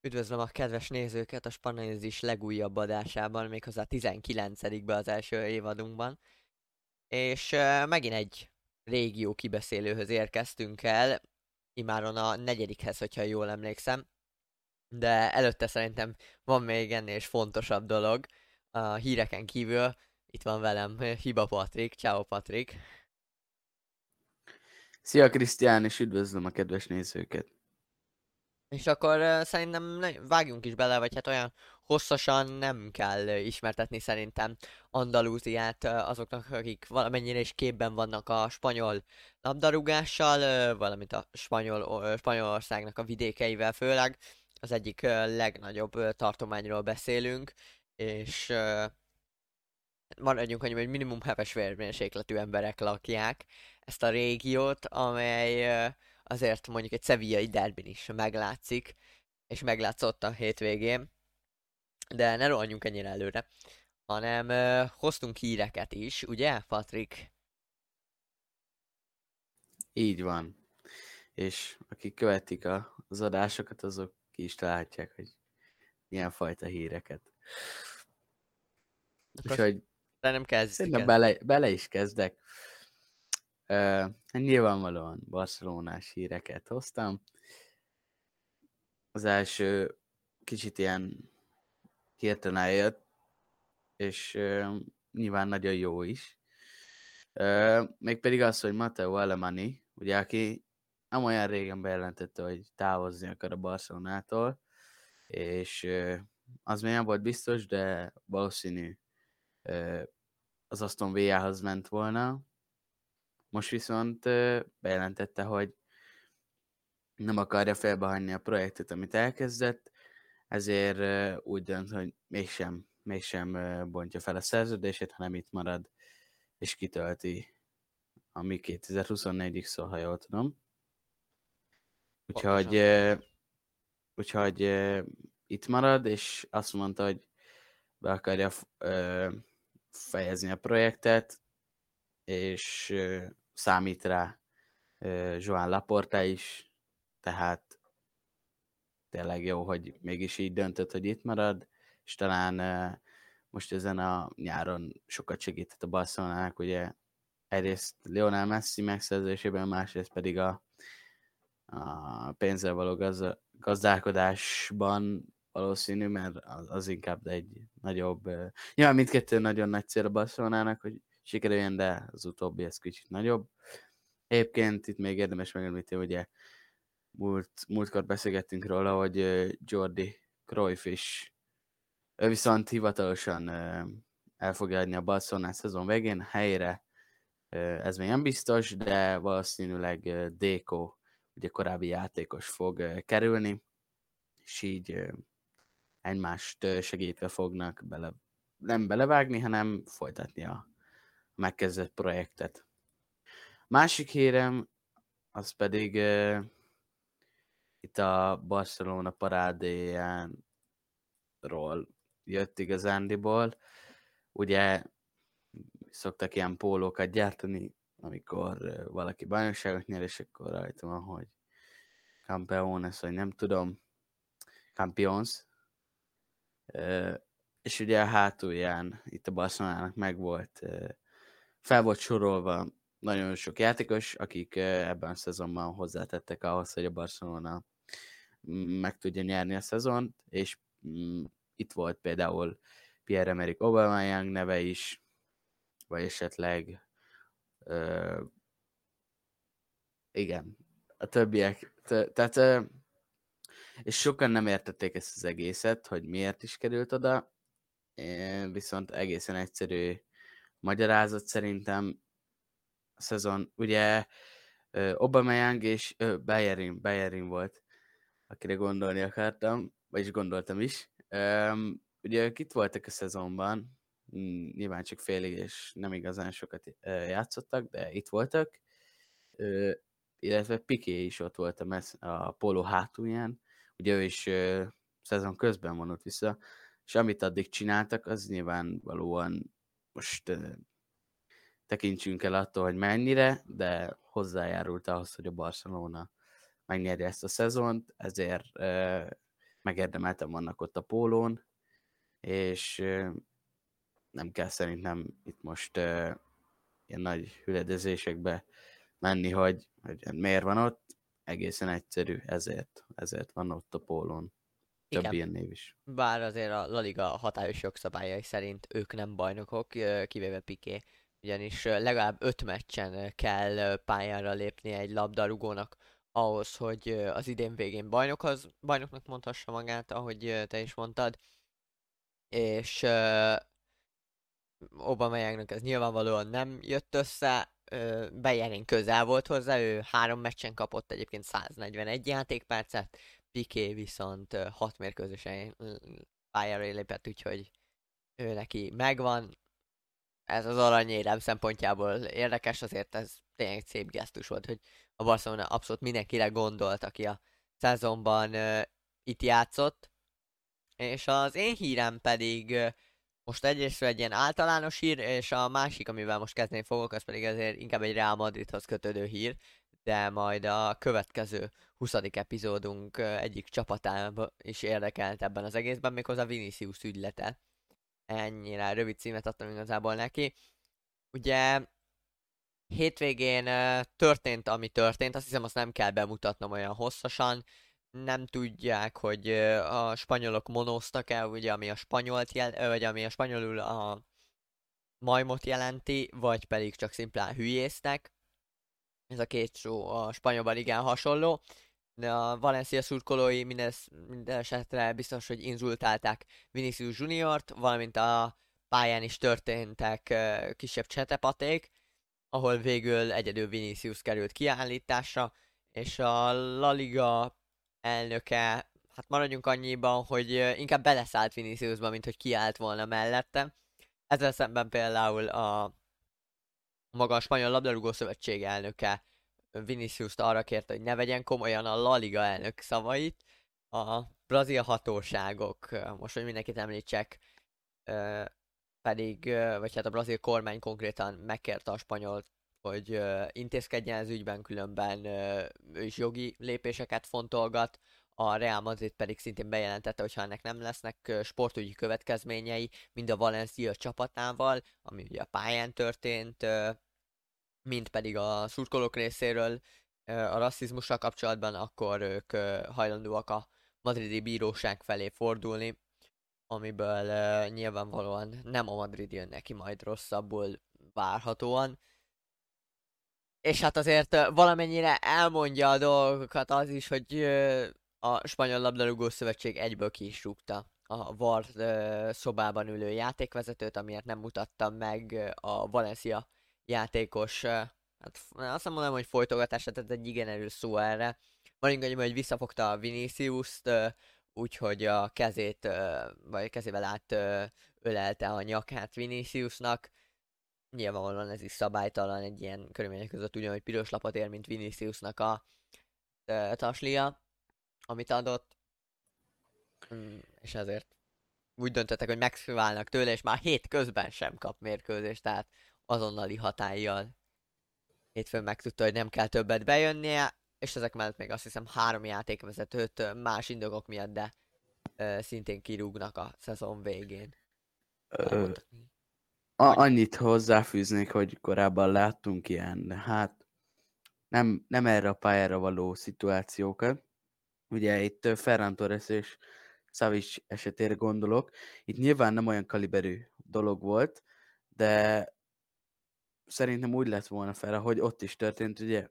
Üdvözlöm a kedves nézőket a Spanézis legújabb adásában, méghozzá 19-be az első évadunkban. És uh, megint egy régió kibeszélőhöz érkeztünk el, imáron a negyedikhez, hogyha jól emlékszem. De előtte szerintem van még ennél is fontosabb dolog. A híreken kívül itt van velem Hiba Patrik. Ciao Patrik. Szia Krisztián, és üdvözlöm a kedves nézőket. És akkor uh, szerintem vágjunk is bele, vagy hát olyan hosszasan nem kell ismertetni szerintem Andalúziát azoknak, akik valamennyire is képben vannak a spanyol labdarúgással, valamint a spanyol, Spanyolországnak a vidékeivel főleg. Az egyik legnagyobb tartományról beszélünk, és maradjunk annyi, hogy minimum heves vérmérsékletű emberek lakják ezt a régiót, amely azért mondjuk egy szevillai derbin is meglátszik, és meglátszott a hétvégén, de ne rohanjunk ennyire előre, hanem uh, hoztunk híreket is, ugye, Patrik? Így van. És akik követik a, az adásokat, azok ki is találhatják, hogy milyen fajta híreket. Úgyhogy nem kezd. Szerintem bele, bele is kezdek. Uh, nyilvánvalóan Barcelonás híreket hoztam. Az első kicsit ilyen hirtelen jött, és uh, nyilván nagyon jó is. Uh, mégpedig az, hogy Matteo Alemani, ugye aki nem olyan régen bejelentette, hogy távozni akar a Barcelonától, és uh, az még nem volt biztos, de valószínű uh, az Aston Villa-hoz ment volna, most viszont bejelentette, hogy nem akarja felbehagyni a projektet, amit elkezdett, ezért úgy dönt, hogy mégsem, mégsem bontja fel a szerződését, hanem itt marad, és kitölti, ami 2024-ig szól, ha jól tudom. Úgyhogy, úgyhogy itt marad, és azt mondta, hogy be akarja fejezni a projektet, és számít rá Joan Laporta is, tehát tényleg jó, hogy mégis így döntött, hogy itt marad, és talán most ezen a nyáron sokat segített a Barcelonának, ugye egyrészt Lionel Messi megszerzésében, másrészt pedig a, a pénzzel való gaz, gazdálkodásban valószínű, mert az, az inkább egy nagyobb, ja, mindkettő nagyon nagy cél a Barcelonának, hogy sikerüljen, de az utóbbi ez kicsit nagyobb. Egyébként itt még érdemes megemlíteni, ugye múlt, múltkor beszélgettünk róla, hogy Jordi Cruyff is ő viszont hivatalosan el fogja adni a Barcelona szezon végén, helyre ez még nem biztos, de valószínűleg Déko, ugye korábbi játékos fog kerülni, és így egymást segítve fognak bele, nem belevágni, hanem folytatni a megkezdett projektet. Másik hírem, az pedig uh, itt a Barcelona parádéjánról jött igazándiból. Ugye szoktak ilyen pólókat gyártani, amikor uh, valaki bajnokságot nyer, és akkor rajta van, hogy Campeones, vagy nem tudom, Campions. Uh, és ugye a hátulján itt a Barcelonának megvolt uh, fel volt sorolva nagyon sok játékos, akik ebben a szezonban hozzátettek ahhoz, hogy a Barcelona meg tudja nyerni a szezont, és mm, itt volt például Pierre-Emerick Aubameyang neve is, vagy esetleg uh, igen, a többiek, tehát uh, és sokan nem értették ezt az egészet, hogy miért is került oda, viszont egészen egyszerű magyarázat szerintem a szezon, ugye Obameyang és Bayerin, Bayerin volt, akire gondolni akartam, vagyis gondoltam is. Ugye itt voltak a szezonban, mm, nyilván csak félig és nem igazán sokat játszottak, de itt voltak, illetve Piqué is ott volt a, messz, a polo hátulján, ugye ő is szezon közben vonult vissza, és amit addig csináltak, az nyilvánvalóan most tekintsünk el attól, hogy mennyire, de hozzájárult ahhoz, hogy a Barcelona megnyerje ezt a szezont, ezért megérdemeltem vannak ott a pólón, és nem kell szerintem itt most ilyen nagy hüledezésekbe menni, hogy, hogy miért van ott, egészen egyszerű, ezért, ezért van ott a pólón. Több Igen. ilyen név is. Bár azért a La Liga hatályos jogszabályai szerint ők nem bajnokok, kivéve Piqué, ugyanis legalább öt meccsen kell pályára lépni egy labdarúgónak ahhoz, hogy az idén végén bajnokhoz, bajnoknak mondhassa magát, ahogy te is mondtad. És Aubameyangnak ez nyilvánvalóan nem jött össze, Bejerin közel volt hozzá, ő három meccsen kapott egyébként 141 játékpercet, Piqué viszont hat mérkőzésen pályára lépett, úgyhogy ő neki megvan. Ez az aranyérem szempontjából érdekes, azért ez tényleg szép gesztus volt, hogy a Barcelona abszolút mindenkire gondolt, aki a szezonban uh, itt játszott. És az én hírem pedig uh, most egyrészt egy ilyen általános hír, és a másik, amivel most kezdeni fogok, az pedig azért inkább egy Real Madridhoz kötődő hír, de majd a következő 20. epizódunk egyik csapatában is érdekelt ebben az egészben, méghozzá Vinicius ügylete. Ennyire rövid címet adtam igazából neki. Ugye hétvégén történt, ami történt, azt hiszem azt nem kell bemutatnom olyan hosszasan, nem tudják, hogy a spanyolok monóztak el, ugye, ami a spanyolt jel, vagy ami a spanyolul a majmot jelenti, vagy pedig csak szimplán hülyéztek. Ez a két szó a spanyolban igen hasonló. De a Valencia szurkolói minden, minden esetre biztos, hogy inzultálták Vinicius Juniort, valamint a pályán is történtek kisebb csetepaték ahol végül egyedül Vinicius került kiállításra, és a La Liga elnöke, hát maradjunk annyiban, hogy inkább beleszállt Viniciusba, mint hogy kiállt volna mellette. Ezzel szemben például a maga a Spanyol Labdarúgó Szövetség elnöke Vinicius-t arra kérte, hogy ne vegyen komolyan a La Liga elnök szavait. A brazil hatóságok, most hogy mindenkit említsek, pedig, vagy hát a brazil kormány konkrétan megkérte a spanyolt, hogy intézkedjen az ügyben, különben ő is jogi lépéseket fontolgat, a Real Madrid pedig szintén bejelentette, hogy ha ennek nem lesznek sportügyi következményei, mind a Valencia csapatával, ami ugye a pályán történt, mint pedig a szurkolók részéről a rasszizmussal kapcsolatban, akkor ők hajlandóak a madridi bíróság felé fordulni, amiből nyilvánvalóan nem a Madrid jön neki majd rosszabbul várhatóan. És hát azért valamennyire elmondja a dolgokat az is, hogy a Spanyol Labdarúgó Szövetség egyből ki is rúgta a VAR uh, szobában ülő játékvezetőt, amiért nem mutatta meg a Valencia játékos, uh, hát azt mondom, hogy folytogatását, tehát egy igen erős szó erre. Maradjunk hogy visszafogta a Vinicius-t, úgyhogy a kezét, vagy kezével át ölelte a nyakát Viniciusnak. Nyilvánvalóan ez is szabálytalan egy ilyen körülmények között, ugyanúgy piros lapot ér, mint Viniciusnak a taslia, amit adott. Mm, és ezért úgy döntöttek, hogy megszíválnak tőle, és már hét közben sem kap mérkőzést, tehát azonnali hatállyal hétfőn megtudta, hogy nem kell többet bejönnie, és ezek mellett még azt hiszem három játékvezetőt más indokok miatt, de ö, szintén kirúgnak a szezon végén. Ö, a, annyit hozzáfűznék, hogy korábban láttunk ilyen, hát nem, nem erre a pályára való szituációkat. Ugye itt Ferran Torres és Savic esetére gondolok. Itt nyilván nem olyan kaliberű dolog volt, de szerintem úgy lett volna fel, hogy ott is történt, ugye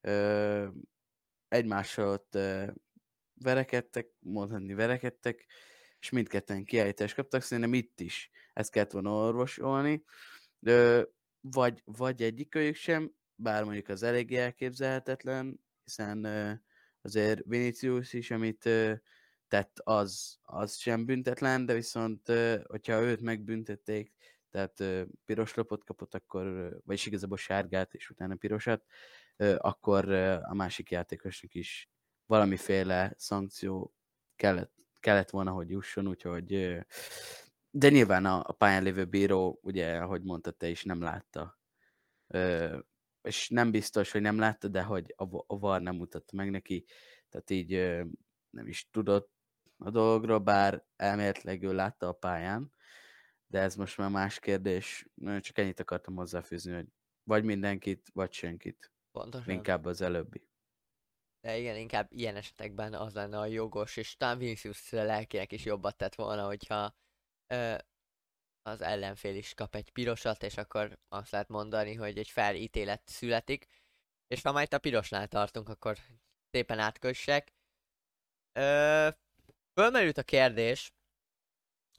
ö, egymással ott ö, verekedtek, mondhatni verekedtek, és mindketten kiállítást kaptak, szerintem itt is ezt kellett volna orvosolni, ö, vagy, vagy egyikőjük sem, bár mondjuk az eléggé elképzelhetetlen, hiszen azért Vinicius is, amit ö, tett, az, az sem büntetlen, de viszont, ö, hogyha őt megbüntették, tehát ö, piros lapot kapott, akkor, vagyis igazából sárgát, és utána pirosat, akkor a másik játékosnak is valamiféle szankció kellett, kellett volna, hogy jusson, úgyhogy de nyilván a, a pályán lévő bíró, ugye, ahogy mondta, te is nem látta. És nem biztos, hogy nem látta, de hogy a, a VAR nem mutatta meg neki, tehát így nem is tudott a dologról, bár elméletileg ő látta a pályán, de ez most már más kérdés. Csak ennyit akartam hozzáfűzni, hogy vagy mindenkit, vagy senkit. Pontosan. Inkább az előbbi. De igen, inkább ilyen esetekben az lenne a jogos, és talán Vinicius lelkinek is jobbat tett volna, hogyha ö, az ellenfél is kap egy pirosat, és akkor azt lehet mondani, hogy egy fair ítélet születik. És ha majd a pirosnál tartunk, akkor szépen átkössek. Ö, fölmerült a kérdés,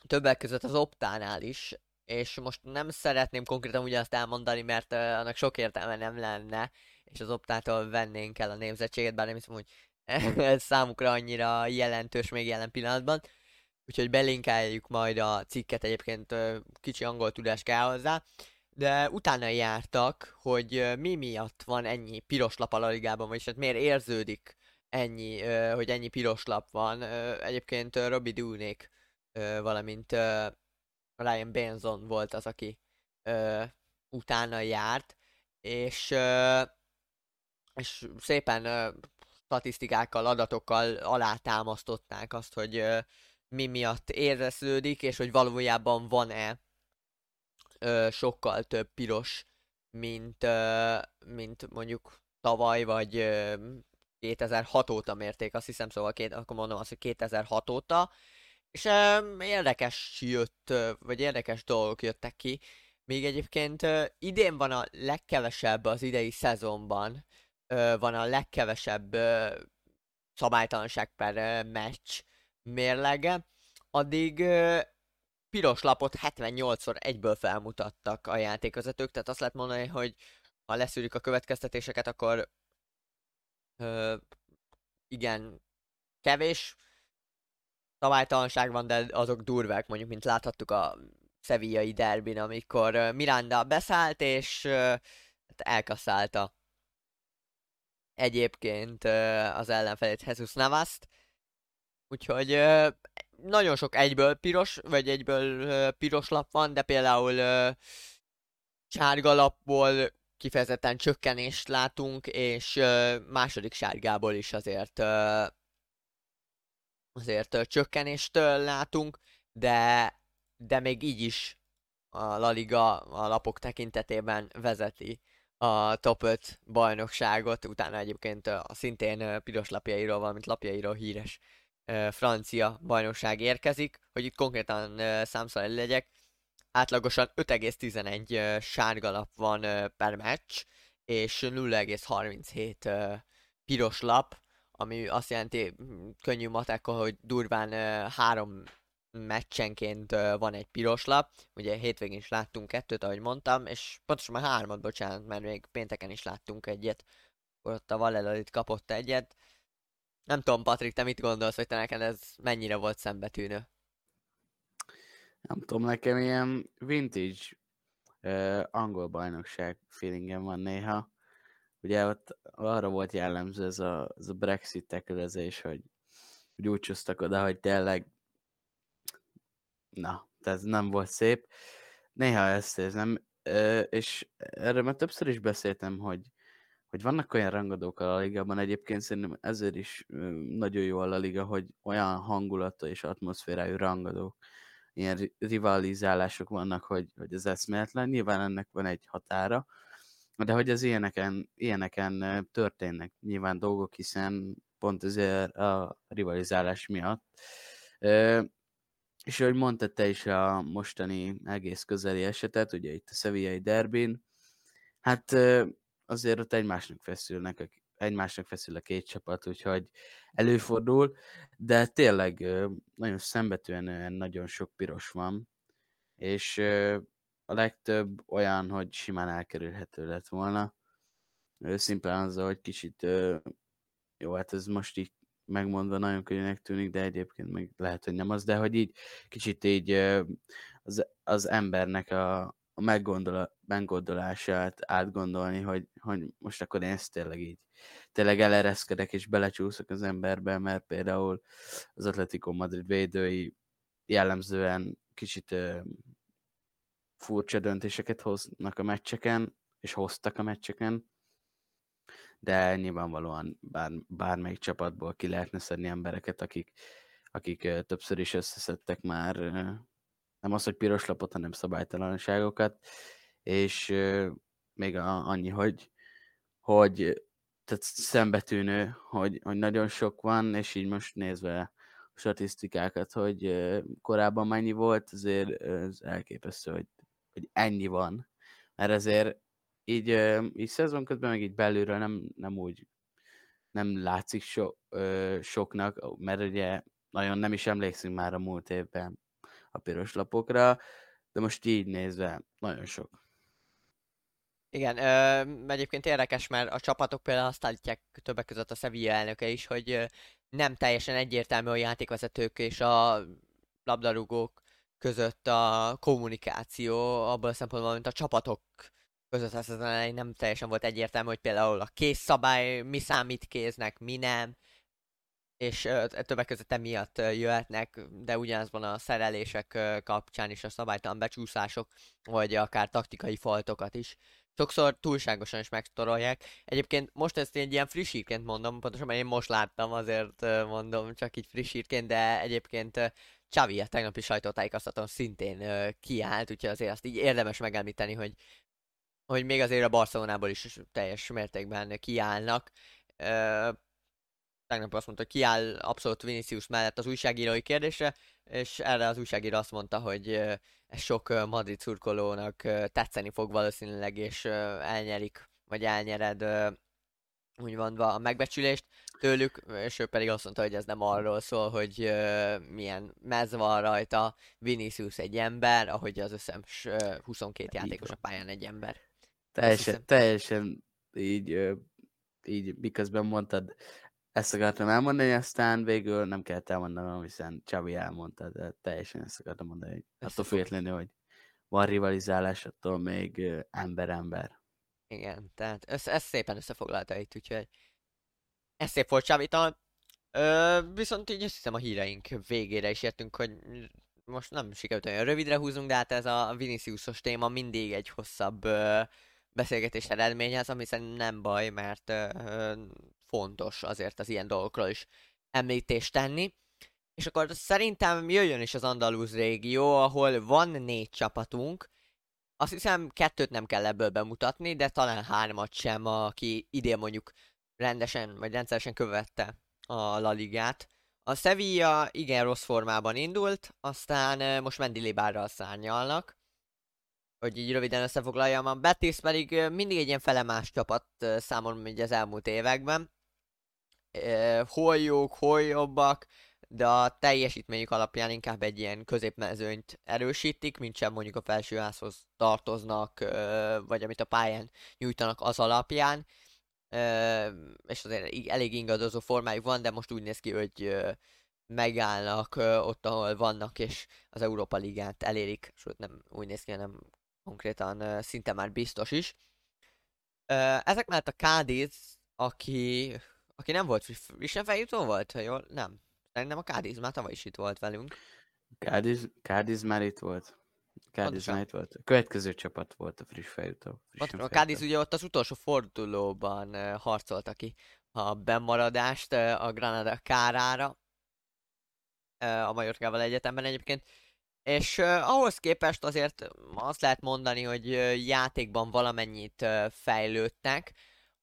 többek között az optánál is, és most nem szeretném konkrétan ugyanazt elmondani, mert uh, annak sok értelme nem lenne, és az optától vennénk el a némzetséget, bár nem hiszem, hogy ez számukra annyira jelentős még jelen pillanatban. Úgyhogy belinkeljük majd a cikket, egyébként kicsi angol tudás kell hozzá. De utána jártak, hogy mi miatt van ennyi piros lap a ligában, vagyis hát miért érződik ennyi, hogy ennyi piros lap van. Egyébként Robbie Dúnék, valamint Ryan Benson volt az, aki utána járt, és, és szépen statisztikákkal, adatokkal alátámasztották azt, hogy mi miatt éreződik, és hogy valójában van-e ö, sokkal több piros, mint, ö, mint mondjuk tavaly, vagy ö, 2006 óta mérték, azt hiszem, szóval két, akkor mondom azt, hogy 2006 óta, és um, érdekes jött, vagy érdekes dolgok jöttek ki. Még egyébként uh, idén van a legkevesebb az idei szezonban, uh, van a legkevesebb uh, szabálytalanság per uh, meccs mérlege, addig piros lapot 78-szor egyből felmutattak a játékvezetők, tehát azt lehet mondani, hogy ha leszűrik a következtetéseket, akkor uh, igen, kevés, szabálytalanság van, de azok durvák, mondjuk, mint láthattuk a szevillai derbin, amikor Miranda beszállt, és hát elkasszálta egyébként az ellenfelét Jesus Navast. Úgyhogy nagyon sok egyből piros, vagy egyből piros lap van, de például sárga lapból kifejezetten csökkenést látunk, és második sárgából is azért azért csökkenést látunk, de, de még így is a La Liga a lapok tekintetében vezeti a top 5 bajnokságot, utána egyébként a szintén piros lapjairól, valamint lapjairól híres francia bajnokság érkezik, hogy itt konkrétan számszal legyek, átlagosan 5,11 sárga lap van per meccs, és 0,37 piros lap, ami azt jelenti könnyű matekka, hogy durván három meccsenként van egy piros lap. Ugye hétvégén is láttunk kettőt, ahogy mondtam, és pontosan már hármat, bocsánat, mert még pénteken is láttunk egyet. Ott a Valelalit kapott egyet. Nem tudom, Patrik, te mit gondolsz, hogy te neked ez mennyire volt szembetűnő? Nem tudom, nekem ilyen vintage uh, angol bajnokság feelingem van néha. Ugye ott arra volt jellemző ez a, ez a Brexit tekelezés, hogy, hogy úgy csúsztak oda, hogy tényleg na, ez nem volt szép. Néha ezt érzem, és erről már többször is beszéltem, hogy, hogy vannak olyan rangadók a ligában, egyébként szerintem ezért is nagyon jó a liga, hogy olyan hangulata és atmoszférájú rangadók, ilyen rivalizálások vannak, hogy, hogy ez eszméletlen. Nyilván ennek van egy határa, de hogy az ilyeneken, ilyeneken történnek nyilván dolgok, hiszen pont ezért a rivalizálás miatt. És ahogy mondtad te is a mostani egész közeli esetet, ugye itt a Sevillai derbin, hát azért ott egymásnak feszülnek, egymásnak feszül a két csapat, úgyhogy előfordul, de tényleg nagyon szembetűen nagyon sok piros van, és a legtöbb olyan, hogy simán elkerülhető lett volna. Szimplán azzal, hogy kicsit, jó, hát ez most így megmondva nagyon könnyűnek tűnik, de egyébként meg lehet, hogy nem az, de hogy így kicsit így az, az embernek a, a meggondol, meggondolását átgondolni, hogy, hogy most akkor én ezt tényleg így, tényleg elereszkedek és belecsúszok az emberbe, mert például az Atletico Madrid védői jellemzően kicsit furcsa döntéseket hoznak a meccseken, és hoztak a meccseken, de nyilvánvalóan bár, bármelyik csapatból ki lehetne szedni embereket, akik, akik többször is összeszedtek már nem az, hogy piros lapot, hanem szabálytalanságokat, és még annyi, hogy, hogy tehát szembetűnő, hogy, hogy nagyon sok van, és így most nézve a statisztikákat, hogy korábban mennyi volt, azért ez elképesztő, hogy, hogy ennyi van. Mert ezért így, így szezon közben, meg így belülről nem, nem úgy nem látszik so, soknak, mert ugye nagyon nem is emlékszünk már a múlt évben a piros lapokra, de most így nézve nagyon sok. Igen, ö, egyébként érdekes, mert a csapatok például azt állítják többek között a Sevilla elnöke is, hogy nem teljesen egyértelmű a játékvezetők és a labdarúgók között a kommunikáció, abból a szempontból, mint a csapatok között ez nem teljesen volt egyértelmű, hogy például a kész szabály mi számít kéznek, mi nem, és többek között emiatt jöhetnek, de ugyanazban a szerelések kapcsán is a szabálytalan becsúszások, vagy akár taktikai faltokat is sokszor túlságosan is megtorolják. Egyébként most ezt egy ilyen friss hírként mondom, pontosan mert én most láttam, azért mondom csak így friss hírként, de egyébként Xavi a tegnapi sajtótájékoztatón szintén kiállt, úgyhogy azért azt így érdemes megemlíteni, hogy, hogy még azért a Barcelonából is teljes mértékben kiállnak. Tegnap azt mondta, hogy kiáll abszolút Vinicius mellett az újságírói kérdésre, és erre az újságíró azt mondta, hogy ez sok Madrid szurkolónak tetszeni fog valószínűleg, és elnyerik, vagy elnyered úgymond a megbecsülést tőlük, és ő pedig azt mondta, hogy ez nem arról szól, hogy milyen mez van rajta, Vinicius egy ember, ahogy az összes 22 játékos a pályán egy ember. Teljesen, teljesen így, így miközben mondtad, ezt akartam elmondani, aztán végül nem kellett elmondanom, hiszen Csabi elmondta, de teljesen ezt akartam mondani, hogy attól függetlenül, hogy van rivalizálás, attól még ember-ember. Igen, tehát ez, ez szépen összefoglalta itt, úgyhogy ez szép volt Csavital. Ö, viszont így azt hiszem a híreink végére is értünk, hogy most nem sikerült olyan rövidre húzunk, de hát ez a Viniciusos téma mindig egy hosszabb ö, beszélgetés eredményez, ami szerintem nem baj, mert ö, fontos azért az ilyen dolgokról is említést tenni. És akkor szerintem jöjjön is az Andalúz régió, ahol van négy csapatunk. Azt hiszem kettőt nem kell ebből bemutatni, de talán hármat sem, aki idén mondjuk rendesen vagy rendszeresen követte a La Ligát. A Sevilla igen rossz formában indult, aztán most Mendilibárral szárnyalnak hogy így röviden összefoglaljam, a Betis pedig mindig egy ilyen felemás csapat számomra így az elmúlt években. Hol jók, hol jobbak, de a teljesítményük alapján inkább egy ilyen középmezőnyt erősítik, mint sem mondjuk a felsőházhoz tartoznak, vagy amit a pályán nyújtanak az alapján. És azért elég ingadozó formájuk van, de most úgy néz ki, hogy megállnak ott, ahol vannak, és az Európa Ligát elérik, sőt nem úgy néz ki, hanem konkrétan szinte már biztos is. Ezek mellett a Cádiz, aki, aki nem volt frissen feljutó volt, ha jól? Nem. Szerintem a Cádiz már tavaly is itt volt velünk. Cádiz, Cádiz már itt volt. Cádiz már itt volt. A következő csapat volt a friss feljutó. A Cádiz ugye ott az utolsó fordulóban harcolta ki a bemaradást a Granada kárára a Majorkával egyetemben egyébként. És uh, ahhoz képest azért azt lehet mondani, hogy uh, játékban valamennyit uh, fejlődtek.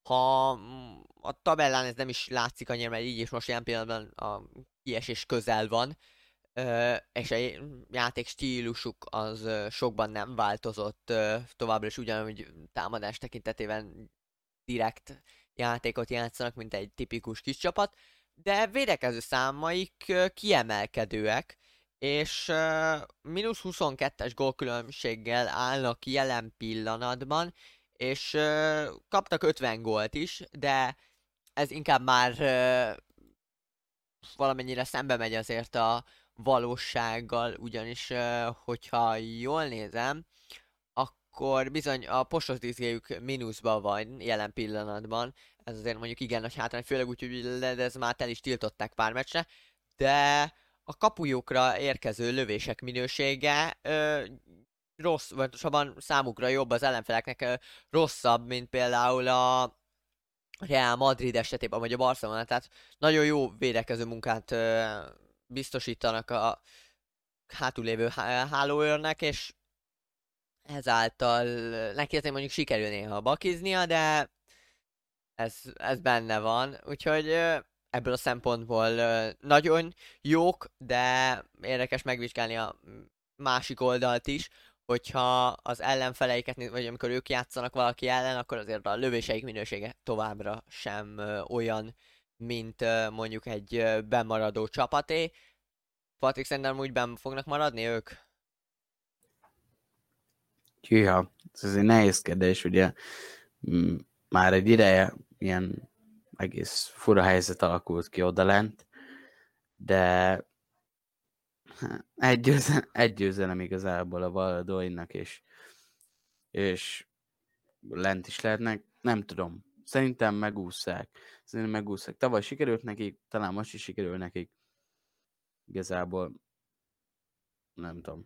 Ha mm, a tabellán ez nem is látszik annyira, mert így is most ilyen pillanatban a kiesés közel van, és a játék stílusuk az sokban nem változott, továbbra is ugyanúgy támadás tekintetében direkt játékot játszanak, mint egy tipikus kis csapat, de védekező számaik kiemelkedőek, és mínusz 22-es gólkülönbséggel állnak jelen pillanatban, és uh, kaptak 50 gólt is, de ez inkább már uh, valamennyire szembe megy azért a valósággal, ugyanis uh, hogyha jól nézem, akkor bizony a postos díszgéjük mínuszban van jelen pillanatban, ez azért mondjuk igen nagy hátrány, főleg úgy, hogy ez már el is tiltották pár meccsre, de a kapujukra érkező lövések minősége ö, rossz, vagy van számukra jobb az ellenfeleknek rosszabb, mint például a Real Madrid esetében, vagy a Barcelona, tehát nagyon jó védekező munkát biztosítanak a hátulévő hálóőrnek, és ezáltal neki azért mondjuk sikerül néha bakiznia, de ez, ez benne van, úgyhogy ebből a szempontból nagyon jók, de érdekes megvizsgálni a másik oldalt is, hogyha az ellenfeleiket, vagy amikor ők játszanak valaki ellen, akkor azért a lövéseik minősége továbbra sem olyan, mint mondjuk egy bemaradó csapaté. Patrik, szerintem úgy benn fognak maradni ők? Hűha, ez egy nehéz kérdés, ugye már egy ideje ilyen egész fura helyzet alakult ki odalent, de egy, győzelem, egy győzelem igazából a Valadóinak, és, és lent is lehetnek, nem tudom. Szerintem megúszszák. Szerintem megúszszák. Tavaly sikerült nekik, talán most is sikerül nekik. Igazából nem tudom.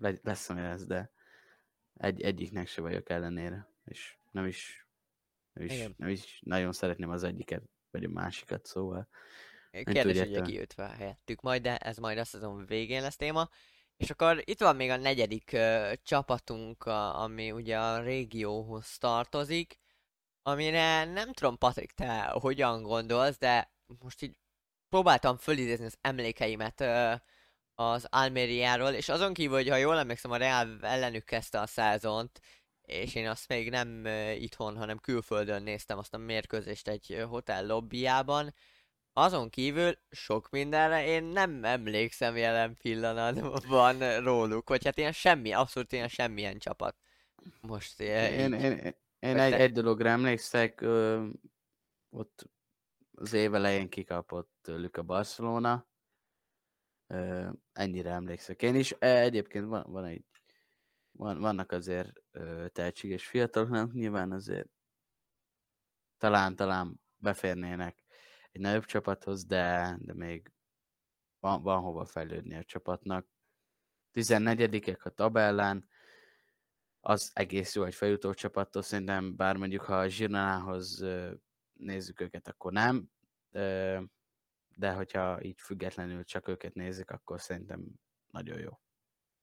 Le, lesz, ami lesz, de egy, egyiknek se vagyok ellenére, és nem is, nem is, nem is nagyon szeretném az egyiket, vagy a másikat, szóval Kérdés, hogy ki jött fel helyettük majd, de ez majd a szezon végén lesz téma. És akkor itt van még a negyedik uh, csapatunk, a, ami ugye a régióhoz tartozik, amire nem tudom, Patrik, te hogyan gondolsz, de most így próbáltam fölidézni az emlékeimet uh, az Almeriáról, és azon kívül, hogy ha jól emlékszem, a Real ellenük kezdte a szezont, és én azt még nem uh, itthon, hanem külföldön néztem azt a mérkőzést egy hotel lobbyjában, azon kívül sok mindenre én nem emlékszem jelen pillanatban róluk, vagy hát ilyen semmi, abszolút ilyen semmilyen csapat. Most ilyen, én, én, én, én egy, egy dologra emlékszek, ö, ott az év elején kikapott tőlük a Barcelona, ö, ennyire emlékszek. Én is e, egyébként van, van egy, van, vannak azért ö, tehetséges fiatalok, nyilván azért talán, talán beférnének egy nagyobb csapathoz, de, de még van, van hova fejlődni a csapatnak. 14 a tabellán, az egész jó egy feljutó csapattól, szerintem bár mondjuk ha a Zsirnanához nézzük őket, akkor nem, de hogyha így függetlenül csak őket nézik, akkor szerintem nagyon jó.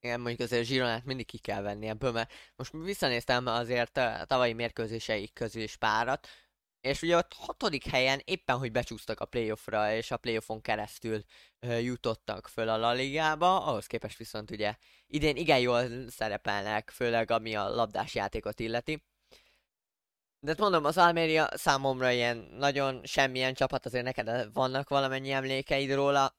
Igen, mondjuk azért Zsironát mindig ki kell venni ebből, mert most visszanéztem azért a tavalyi mérkőzéseik közül is párat, és ugye ott hatodik helyen éppen, hogy becsúsztak a playoffra, és a playoffon keresztül uh, jutottak föl a La Ligába, ahhoz képest viszont ugye idén igen jól szerepelnek, főleg ami a labdás játékot illeti. De hát mondom, az Almeria számomra ilyen nagyon semmilyen csapat, azért neked vannak valamennyi emlékeid róla.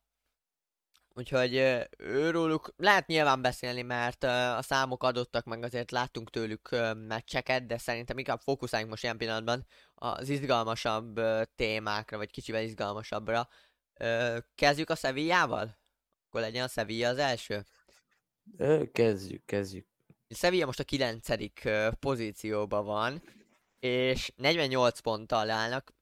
Úgyhogy őróluk lehet nyilván beszélni, mert a számok adottak, meg azért láttunk tőlük meccseket, de szerintem inkább fókuszáljunk most ilyen pillanatban az izgalmasabb témákra, vagy kicsivel izgalmasabbra. Kezdjük a Sevillával? Akkor legyen a Sevilla az első? Kezdjük, kezdjük. Sevilla most a kilencedik pozícióban van, és 48 ponttal állnak,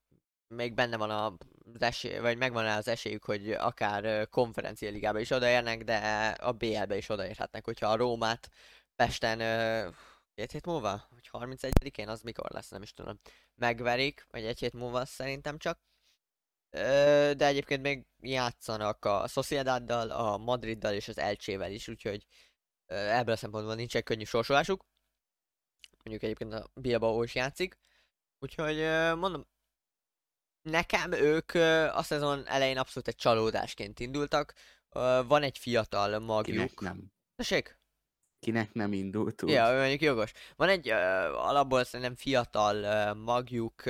még benne van a az esély, vagy megvan rá az esélyük, hogy akár konferencia ligába is odaérnek, de a BL-be is odaérhetnek, hogyha a Rómát Pesten két hét múlva, vagy 31-én, az mikor lesz, nem is tudom, megverik, vagy egy hét múlva szerintem csak. De egyébként még játszanak a Sociedaddal, a Madriddal és az Elcsével is, úgyhogy ebből a szempontból nincs egy könnyű sorsolásuk. Mondjuk egyébként a Bilbao is játszik. Úgyhogy mondom, Nekem ők a szezon elején abszolút egy csalódásként indultak. Van egy fiatal magjuk. Kinek nem? Tessék? Kinek nem indult úgy. Ja, mondjuk jogos. Van egy alapból szerintem fiatal magjuk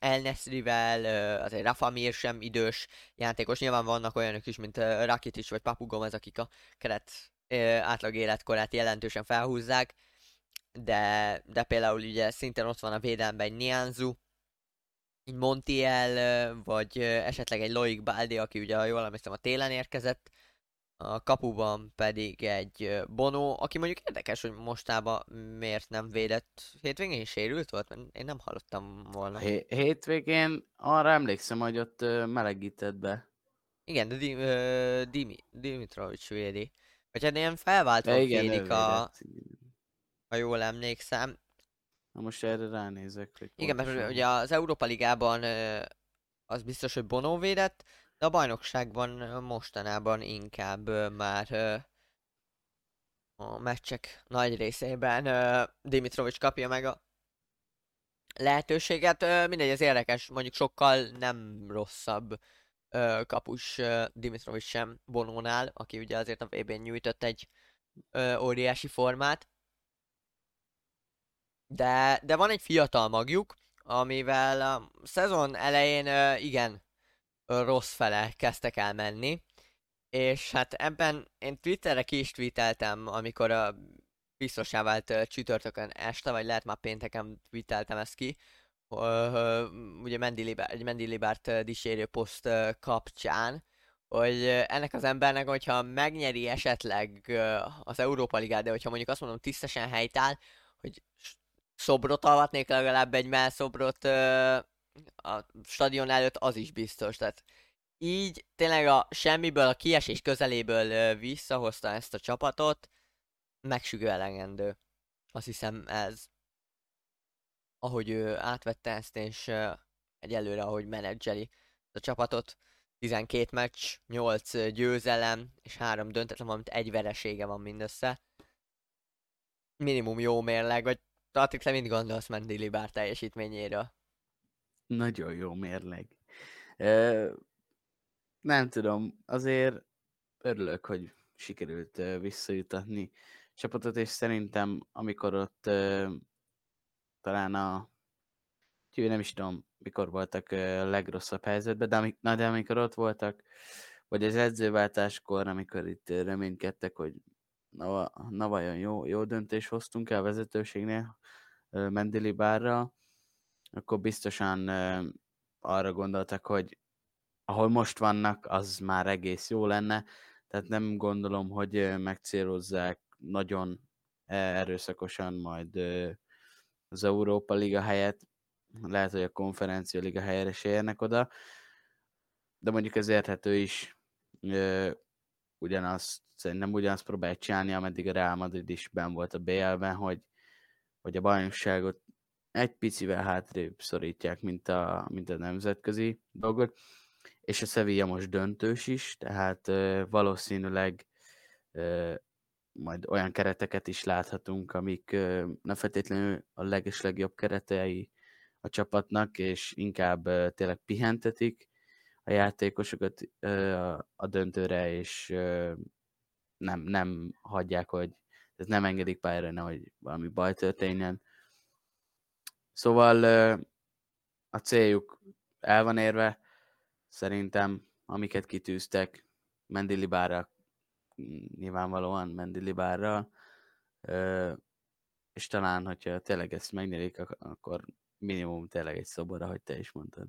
El Nesrivel, uh, azért Rafa Mir sem idős játékos. Nyilván vannak olyanok is, mint Rakitic vagy Papu Gomez, akik a keret átlag életkorát jelentősen felhúzzák. De, de például ugye szintén ott van a védelemben egy Nianzu, egy Montiel, vagy esetleg egy Loic Baldi, aki ugye, jól emlékszem, a télen érkezett, a kapuban pedig egy Bono, aki mondjuk érdekes, hogy mostában miért nem védett. Hétvégén is sérült volt, mert én nem hallottam volna. Hé- hétvégén arra emlékszem, hogy ott melegített be. Igen, de Dim- Dimi- Dimitrovics védi. Vagy hát ilyen felváltva védik a... Ha jól emlékszem. Na most erre ránézek. Hogy Igen, mert ugye az Európa Ligában az biztos, hogy Bono védett, De a bajnokságban mostanában inkább már a meccsek nagy részében Dimitrovic kapja meg a lehetőséget. Mindegy, ez érdekes, mondjuk sokkal nem rosszabb kapus Dimitrovic sem Bonónál, aki ugye azért a VB-n nyújtott egy óriási formát. De, de van egy fiatal magjuk, amivel a szezon elején igen rossz fele kezdtek el menni, és hát ebben én Twitterre ki is tweeteltem, amikor a biztosá vált csütörtökön este, vagy lehet már pénteken tweeteltem ezt ki, ugye Mendy Libert, egy Mendy Libert dicsérő poszt kapcsán, hogy ennek az embernek, hogyha megnyeri esetleg az Európa Ligát, de hogyha mondjuk azt mondom tisztesen helytáll, hogy szobrot alvatnék legalább egy melszobrot a stadion előtt, az is biztos. Tehát így tényleg a semmiből, a kiesés közeléből visszahozta ezt a csapatot, megsügő elegendő. Azt hiszem ez, ahogy ő átvette ezt, és egyelőre ahogy menedzseli a csapatot, 12 meccs, 8 győzelem, és 3 döntetlen, valamint egy veresége van mindössze. Minimum jó mérleg, vagy Tartik, te mit gondolsz Mendy Libár teljesítményéről? Nagyon jó mérleg. E, nem tudom, azért örülök, hogy sikerült visszajutatni csapatot, és szerintem amikor ott e, talán a nem is tudom, mikor voltak a legrosszabb helyzetben, de, amik, na, de amikor ott voltak, vagy az edzőváltáskor, amikor itt reménykedtek, hogy na, na vajon jó, jó döntés hoztunk el vezetőségnél Mendili bárra, akkor biztosan arra gondoltak, hogy ahol most vannak, az már egész jó lenne, tehát nem gondolom, hogy megcélozzák nagyon erőszakosan majd az Európa Liga helyett, lehet, hogy a konferencia liga helyre se érnek oda, de mondjuk ez érthető is, ugyanazt, szerintem ugyanazt próbálják csinálni, ameddig a Real Madrid is ben volt a BL-ben, hogy, hogy a bajnokságot egy picivel hátrébb szorítják, mint a, mint a nemzetközi dolgot, és a Sevilla most döntős is, tehát valószínűleg majd olyan kereteket is láthatunk, amik nem feltétlenül a leges legjobb keretei a csapatnak, és inkább tényleg pihentetik a játékosokat a döntőre, és nem, nem hagyják, hogy ez nem engedik pályára, hogy valami baj történjen. Szóval a céljuk el van érve, szerintem, amiket kitűztek, Mendilibára, nyilvánvalóan Mendilibára, és talán, hogyha tényleg ezt megnyerik, akkor minimum tényleg egy szobor, ahogy te is mondtad.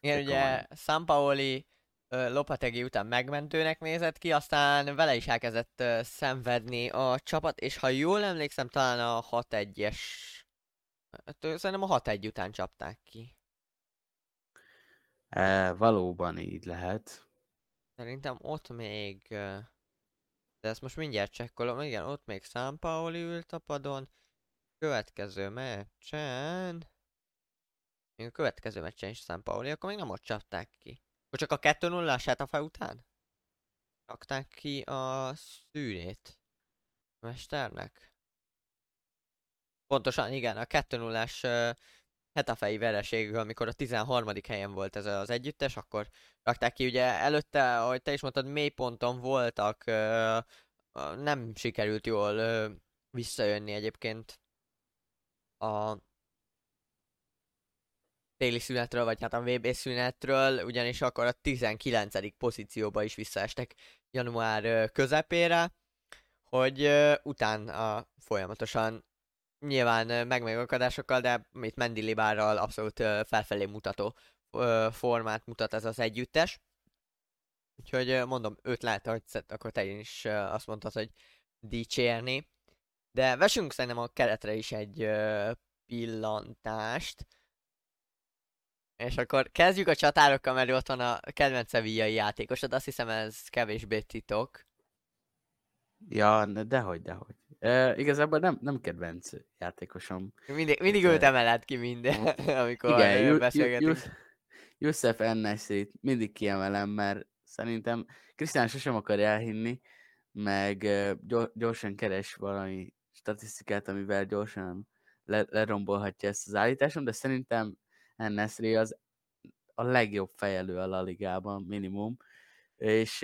Igen, ugye Sampaoli Lopategi után megmentőnek nézett ki, aztán vele is elkezdett szenvedni a csapat, és ha jól emlékszem, talán a 6-1-es... Hát, szerintem a 6-1 után csapták ki. E, valóban így lehet. Szerintem ott még... De ezt most mindjárt csekkolom. Igen, ott még Sampaoli ült a padon. Következő meccsen... A következő meccsen is San Pauli, akkor még nem ott csapták ki. Akkor csak a 2 0 a fel után? Rakták ki a szűrét. Mesternek. Pontosan, igen, a 2 0 uh, hetafei vereség, amikor a 13. helyen volt ez az együttes, akkor rakták ki, ugye előtte, ahogy te is mondtad, mélyponton voltak, nem sikerült jól visszajönni egyébként a téli szünetről, vagy hát a VB szünetről, ugyanis akkor a 19. pozícióba is visszaestek január közepére, hogy utána folyamatosan nyilván megmegakadásokkal, de mit Mendy Libárral abszolút felfelé mutató formát mutat ez az együttes. Úgyhogy mondom, őt lehet, hogy akkor te is azt mondtad, hogy dicsérni. De vessünk szerintem a keretre is egy pillantást. És akkor kezdjük a csatárokkal, mert ott van a kedvenc szevillai játékosod, azt hiszem ez kevésbé titok. Ja, dehogy, dehogy. E, igazából nem, nem kedvenc játékosom. Mindig, mindig őt emeled ki minden, amikor Igen, beszélgetünk. Youssef Enneszét mindig kiemelem, mert szerintem Krisztián sosem akarja elhinni, meg gyorsan keres valami statisztikát, amivel gyorsan le, lerombolhatja ezt az állításom, de szerintem Enneszri az a legjobb fejelő a La Ligában, minimum, és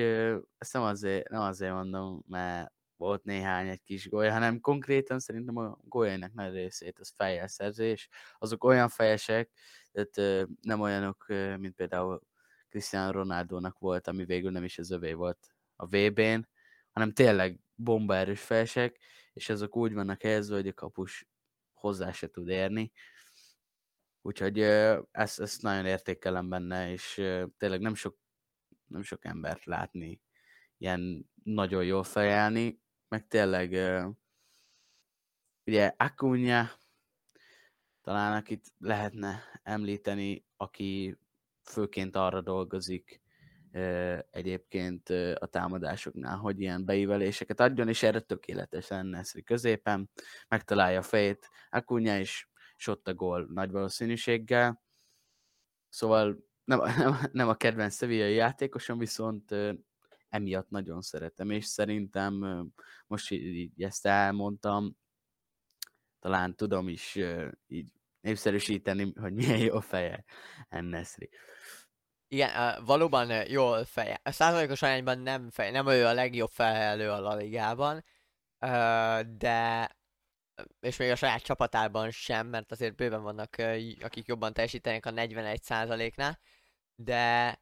ezt nem azért, nem azért mondom, mert volt néhány egy kis gólya, hanem konkrétan szerintem a gólyainak nagy részét az fejelszerzés. Azok olyan fejesek, tehát nem olyanok, mint például Cristiano Ronaldo-nak volt, ami végül nem is az övé volt a VB-n, hanem tényleg bombaerős fejesek, és azok úgy vannak helyezve, hogy a kapus hozzá se tud érni. Úgyhogy ezt, ezt nagyon értékelem benne, és tényleg nem sok, nem sok embert látni ilyen nagyon jól fejelni, meg tényleg ugye Acuna talán akit lehetne említeni, aki főként arra dolgozik egyébként a támadásoknál, hogy ilyen beíveléseket adjon, és erre tökéletes lenne középen, megtalálja a fejét, Acuna is, és ott a gól nagy valószínűséggel. Szóval nem, nem, nem a kedvenc szeviai játékosom, viszont emiatt nagyon szeretem, és szerintem most így ezt elmondtam, talán tudom is így népszerűsíteni, hogy milyen jó feje Enneszri. Igen, valóban jól feje. Százalékos arányban nem fej, nem ő a legjobb felelő a La Ligában, de és még a saját csapatában sem, mert azért bőven vannak, akik jobban teljesítenek a 41%-nál, de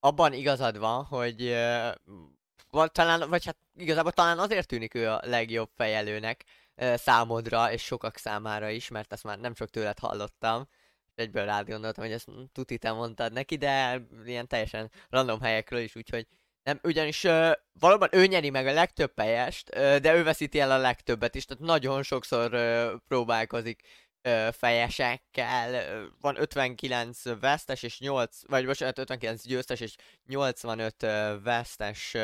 abban igazad van, hogy uh, talán, vagy hát igazából talán azért tűnik ő a legjobb fejelőnek számodra, és sokak számára is, mert ezt már nem sok tőled hallottam. Egyből rád gondoltam, hogy ezt tuti te mondtad neki, de ilyen teljesen random helyekről is, úgyhogy nem, ugyanis uh, valóban ő nyeri meg a legtöbb helyest, uh, de ő veszíti el a legtöbbet is, tehát nagyon sokszor uh, próbálkozik fejesekkel, van 59 vesztes és 8, vagy bocsánat, 59 győztes és 85 vesztes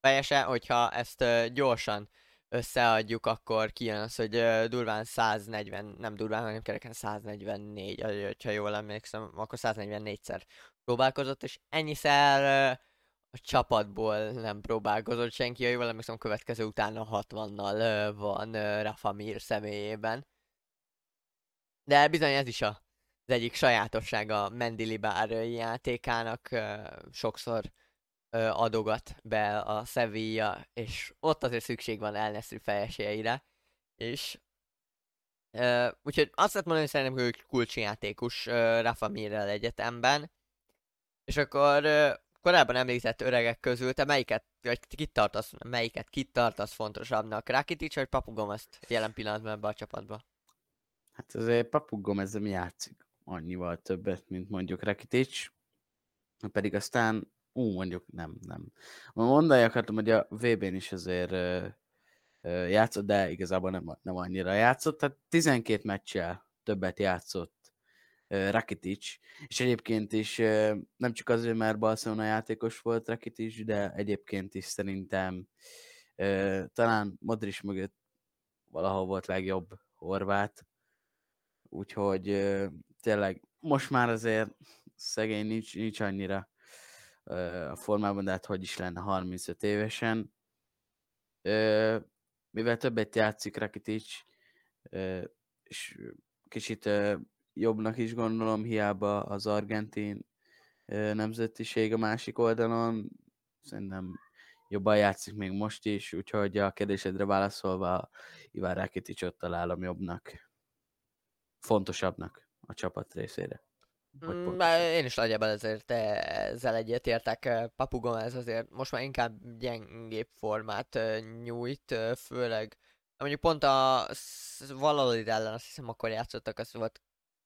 fejese, hogyha ezt gyorsan összeadjuk, akkor kijön az, hogy durván 140, nem durván, hanem kereken 144, ha jól emlékszem, akkor 144-szer próbálkozott, és ennyiszer a csapatból nem próbálkozott senki, ha jól emlékszem, következő utána 60-nal van Rafa Mir személyében. De bizony ez is a, az egyik sajátossága a Mendilibár játékának sokszor adogat be a Sevilla, és ott azért szükség van elneszű fejesélyre, és úgyhogy azt lehet mondani, hogy szerintem ő kulcsjátékus Rafa Mirrel egyetemben. És akkor korábban említett öregek közül, te melyiket, vagy kit tartasz, melyiket kit tartasz fontosabbnak? Rakitic vagy Papu Gomez jelen pillanatban ebbe a csapatba? Hát azért Papu Gomez mi játszik annyival többet, mint mondjuk Rakitic, pedig aztán, ú, mondjuk nem, nem. Mondani akartam, hogy a VB-n is azért ö, ö, játszott, de igazából nem, nem annyira játszott, tehát 12 meccsel többet játszott Rakitic, és egyébként is nem csak azért, mert Barcelona játékos volt Rakitic, de egyébként is szerintem talán Modric mögött valahol volt legjobb horvát, úgyhogy tényleg most már azért szegény nincs, nincs annyira a formában, de hát hogy is lenne 35 évesen. Mivel többet játszik Rakitic, és kicsit jobbnak is gondolom, hiába az argentin nemzetiség a másik oldalon, szerintem jobban játszik még most is, úgyhogy a kérdésedre válaszolva Iván Rakiticot találom jobbnak fontosabbnak a csapat részére. Mm, én is nagyjából ezért ezzel egyetértek. Papu ez azért most már inkább gyengébb formát nyújt, főleg mondjuk pont a Valladolid ellen azt hiszem akkor játszottak, az volt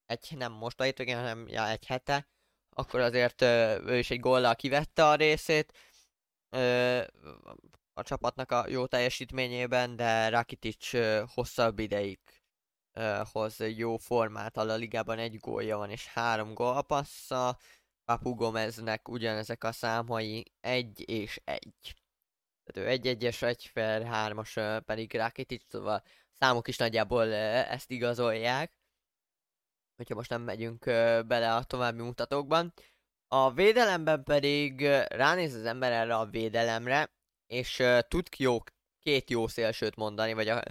egy, nem most a hétvégén, hanem ja, egy hete, akkor azért ő is egy góllal kivette a részét a csapatnak a jó teljesítményében, de Rakitic hosszabb ideig hoz jó formát, a ligában egy gólja van és három gólpassza, Papu Gomeznek ugyanezek a számai egy és egy. Tehát ő egy egyes, egy per hármas pedig Rakitic, szóval számok is nagyjából ezt igazolják. Hogyha most nem megyünk bele a további mutatókban. A védelemben pedig ránéz az ember erre a védelemre, és tud jó, két jó szélsőt mondani, vagy a,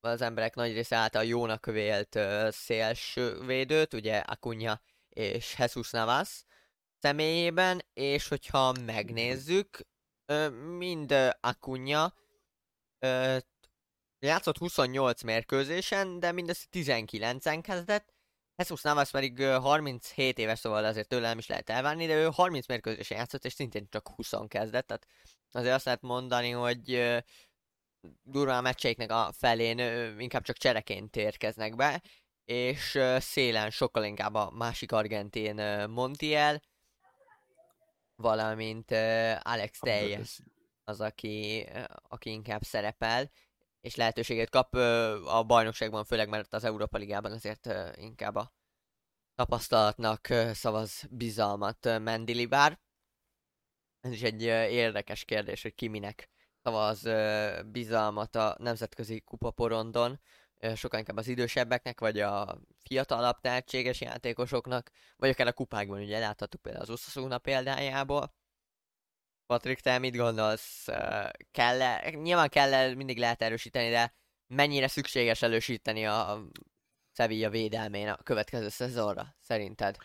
az emberek nagy része által jónak vélt uh, szélső védőt, ugye Akunya és Jesus Navas személyében, és hogyha megnézzük, mind Akunya játszott 28 mérkőzésen, de mindössze 19-en kezdett, Jesus Navas pedig 37 éves, szóval azért tőle nem is lehet elvárni, de ő 30 mérkőzésen játszott, és szintén csak 20 kezdett, tehát azért azt lehet mondani, hogy durván a meccseiknek a felén inkább csak csereként érkeznek be, és szélen sokkal inkább a másik argentin Montiel, valamint Alex Teljes az, aki, aki inkább szerepel, és lehetőséget kap a bajnokságban, főleg mert az Európa Ligában azért inkább a tapasztalatnak szavaz bizalmat Mendilibár. Ez is egy érdekes kérdés, hogy ki minek szavaz bizalmat a nemzetközi kupaporondon. Sokkal inkább az idősebbeknek, vagy a fiatalabb tehetséges játékosoknak, vagy akár a kupákban, ugye láthattuk például az Uszaszúna példájából. Patrik, te mit gondolsz? kell -e, nyilván kell -e, mindig lehet erősíteni, de mennyire szükséges elősíteni a Sevilla védelmén a következő szezonra, szerinted?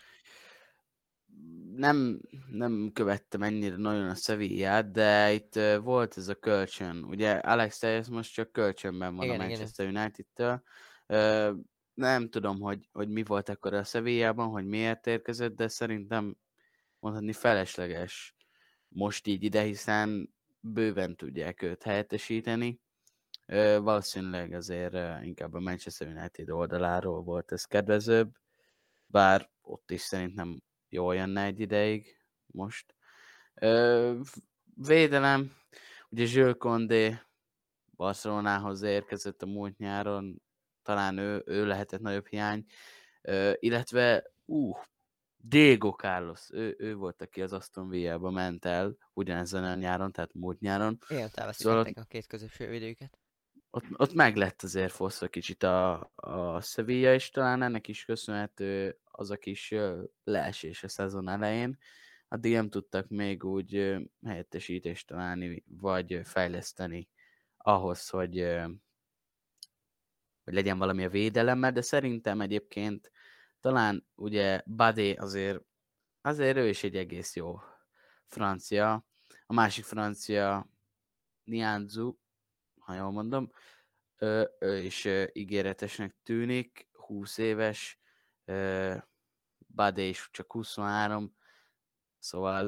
Nem, nem követtem ennyire nagyon a Sevillát, de itt volt ez a kölcsön. Ugye Alex Telles most csak kölcsönben van igen, a Manchester United-től. Nem tudom, hogy, hogy mi volt akkor a Sevillában, hogy miért érkezett, de szerintem mondhatni felesleges most így ide, hiszen bőven tudják őt helyettesíteni. Valószínűleg azért inkább a Manchester United oldaláról volt ez kedvezőbb, bár ott is szerintem jól jönne egy ideig most. Védelem, ugye Jules Condé Barcelonához érkezett a múlt nyáron, talán ő, ő lehetett nagyobb hiány, illetve uh, Diego Carlos, ő, ő volt, aki az Aston Villa-ba ment el ugyanezen a nyáron, tehát múlt nyáron. Igen, szóval a két közösségű védőket. Ott, ott meg lett azért foszva kicsit a, a Sevilla, és talán ennek is köszönhető az a kis leesés a szezon elején. Addig nem tudtak még úgy helyettesítést találni, vagy fejleszteni ahhoz, hogy, hogy legyen valami a védelemmel, de szerintem egyébként talán ugye Badé azért, azért ő is egy egész jó francia. A másik francia Nianzu, ha jól mondom, ő, ő is ígéretesnek tűnik, 20 éves, Badé is csak 23, szóval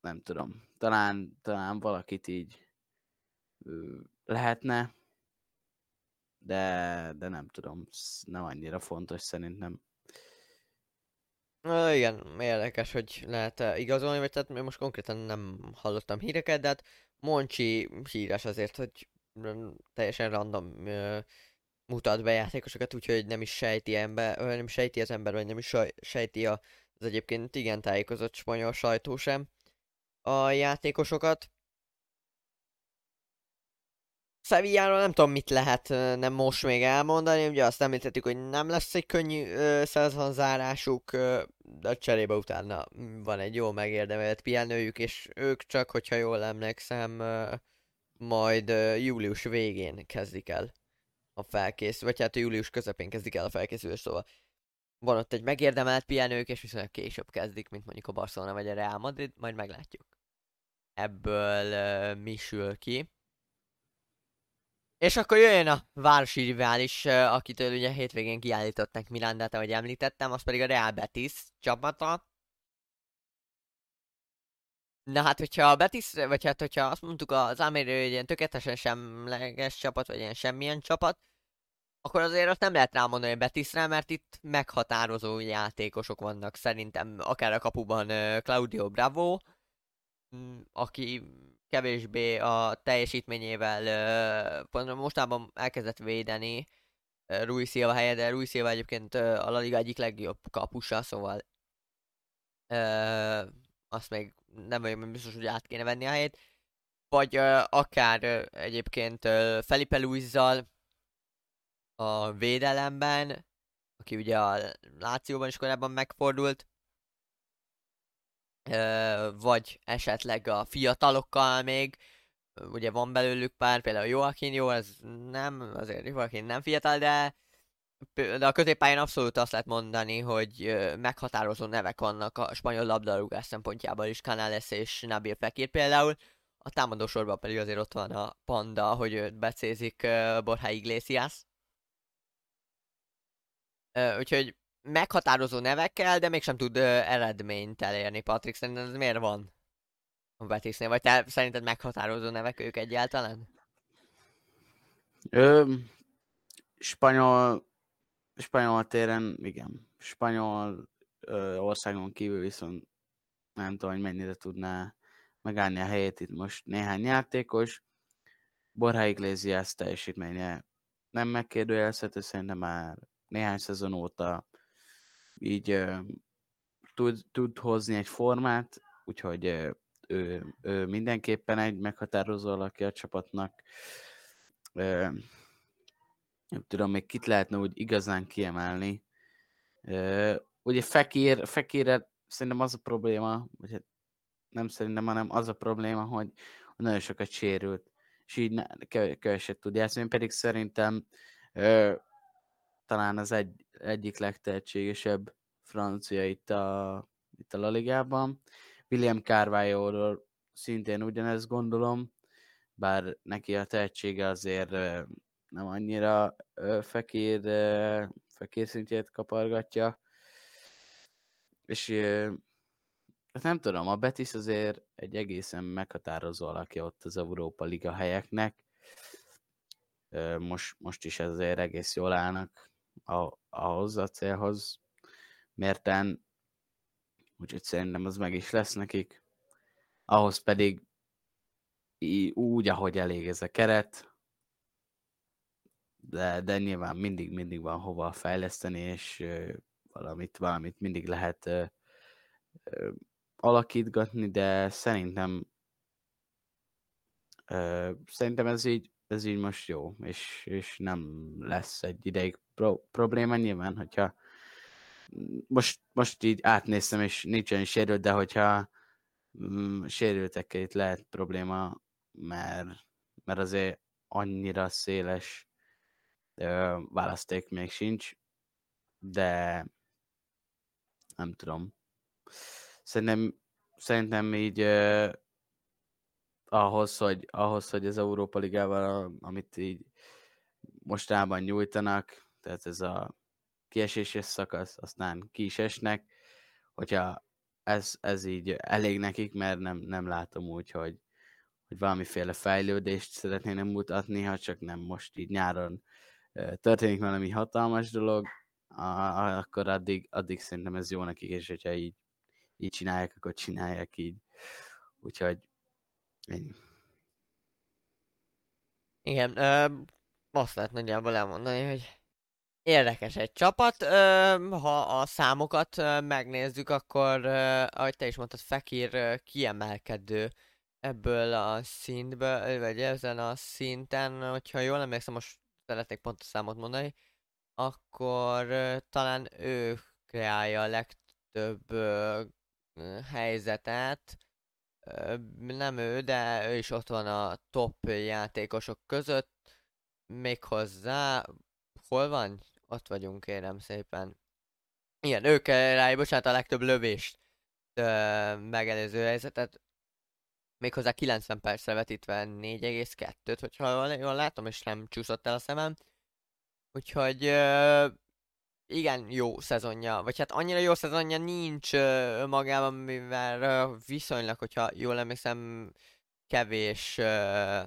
nem tudom, talán, talán valakit így lehetne, de, de nem tudom, nem annyira fontos szerintem. Uh, igen, érdekes, hogy lehet -e igazolni, vagy tehát most konkrétan nem hallottam híreket, de hát Moncsi híres azért, hogy teljesen random uh, mutat be játékosokat, úgyhogy nem is sejti, ember, nem sejti az ember, vagy nem is sejti az egyébként igen tájékozott spanyol sajtó sem a játékosokat. Sevilláról nem tudom, mit lehet nem most még elmondani, ugye azt említettük, hogy nem lesz egy könnyű szezonzárásuk, de cserébe utána van egy jó megérdemelt pihenőjük, és ők csak, hogyha jól emlékszem, majd július végén kezdik el a felkész, vagy hát július közepén kezdik el a felkészülés, szóval van ott egy megérdemelt pihenők, és viszonylag később kezdik, mint mondjuk a Barcelona vagy a Real Madrid, majd meglátjuk. Ebből uh, mi sül ki. És akkor jöjjön a városi rivális, akitől ugye hétvégén kiállítottak Mirandát, ahogy említettem, az pedig a Real Betis csapata. Na hát, hogyha a Betis, vagy hát hogyha azt mondtuk az Amérő, hogy ilyen tökéletesen semleges csapat, vagy ilyen semmilyen csapat, akkor azért azt nem lehet rámondani a Betisre, mert itt meghatározó játékosok vannak szerintem, akár a kapuban Claudio Bravo, aki kevésbé a teljesítményével mostában elkezdett védeni Rui Silva helyett, de Rui Silva egyébként a La Liga egyik legjobb kapusa, szóval azt még nem vagyok biztos, hogy át kéne venni a helyét. Vagy akár egyébként Felipe Luizzal a védelemben, aki ugye a Lációban is korábban megfordult, vagy esetleg a fiatalokkal még, ugye van belőlük pár, például Joaquin, jó, ez nem, azért Joaquin nem fiatal, de de a középpályán abszolút azt lehet mondani, hogy meghatározó nevek vannak a spanyol labdarúgás szempontjából is, Canales és Nabil Fekir például. A támadó sorban pedig azért ott van a Panda, hogy őt becézik Borja Iglesias. Úgyhogy meghatározó nevekkel, de mégsem tud eredményt elérni, Patrik. Szerinted ez miért van a Betisnél? Vagy te szerinted meghatározó nevek ők egyáltalán? Ö, spanyol spanyol téren, igen. Spanyol ö, országon kívül viszont nem tudom, hogy mennyire tudná megállni a helyét itt most néhány játékos. Borja Iglesias teljesítménye nem megkérdőjelezhető, szerintem már néhány szezon óta így ö, tud, tud hozni egy formát, úgyhogy ö, ő, ő mindenképpen egy meghatározó alakja a csapatnak. Ö, nem tudom, még kit lehetne úgy igazán kiemelni. Uh, ugye Fekir, Fekirre szerintem az a probléma, vagy hát nem szerintem, hanem az a probléma, hogy nagyon sokat sérült, és így keveset tud játszani. Pedig szerintem talán az egy, egyik legtehetségesebb francia itt a, itt a La Ligában. William Carvalho szintén ugyanezt gondolom, bár neki a tehetsége azért nem annyira fekér, fekér szintjét kapargatja. És hát nem tudom, a Betis azért egy egészen meghatározó alakja ott az Európa Liga helyeknek. Most, most is ezért egész jól állnak a, ahhoz a célhoz mérten, úgyhogy szerintem az meg is lesz nekik. Ahhoz pedig úgy, ahogy elég ez a keret, de, de nyilván mindig, mindig van hova fejleszteni, és valamit, valamit mindig lehet ö, ö, alakítgatni, de szerintem ö, szerintem ez így, ez így most jó, és, és nem lesz egy ideig pro, probléma nyilván, hogyha most, most így átnéztem, és nincsen sérült, de hogyha mm, sérültekkel itt lehet probléma, mert, mert azért annyira széles választék még sincs, de nem tudom. Szerintem, szerintem így uh, ahhoz, hogy, ahhoz, hogy az Európa Ligával, amit így mostában nyújtanak, tehát ez a kieséses szakasz, aztán ki is esnek, hogyha ez, ez így elég nekik, mert nem, nem látom úgy, hogy, hogy valamiféle fejlődést szeretnének mutatni, ha csak nem most így nyáron történik valami hatalmas dolog, akkor addig, addig szerintem ez jó nekik, és hogyha így, így csinálják, akkor csinálják így. Úgyhogy ennyi. Igen, ö, azt lehet nagyjából elmondani, hogy érdekes egy csapat. Ö, ha a számokat ö, megnézzük, akkor ö, ahogy te is mondtad, Fekir ö, kiemelkedő ebből a szintből, vagy ezen a szinten, hogyha jól emlékszem, most szeretnék pontos számot mondani, akkor talán ő kreálja a legtöbb uh, helyzetet. Nem ő, de ő is ott van a top játékosok között. Méghozzá, hol van? Ott vagyunk, kérem szépen. Igen, ők kreálja, bocsánat, a legtöbb lövést uh, megelőző helyzetet méghozzá 90 percre vetítve 4,2-t, hogyha jól látom, és nem csúszott el a szemem. Úgyhogy uh, igen, jó szezonja, vagy hát annyira jó szezonja nincs uh, magában, mivel uh, viszonylag, hogyha jól emlékszem, kevés uh,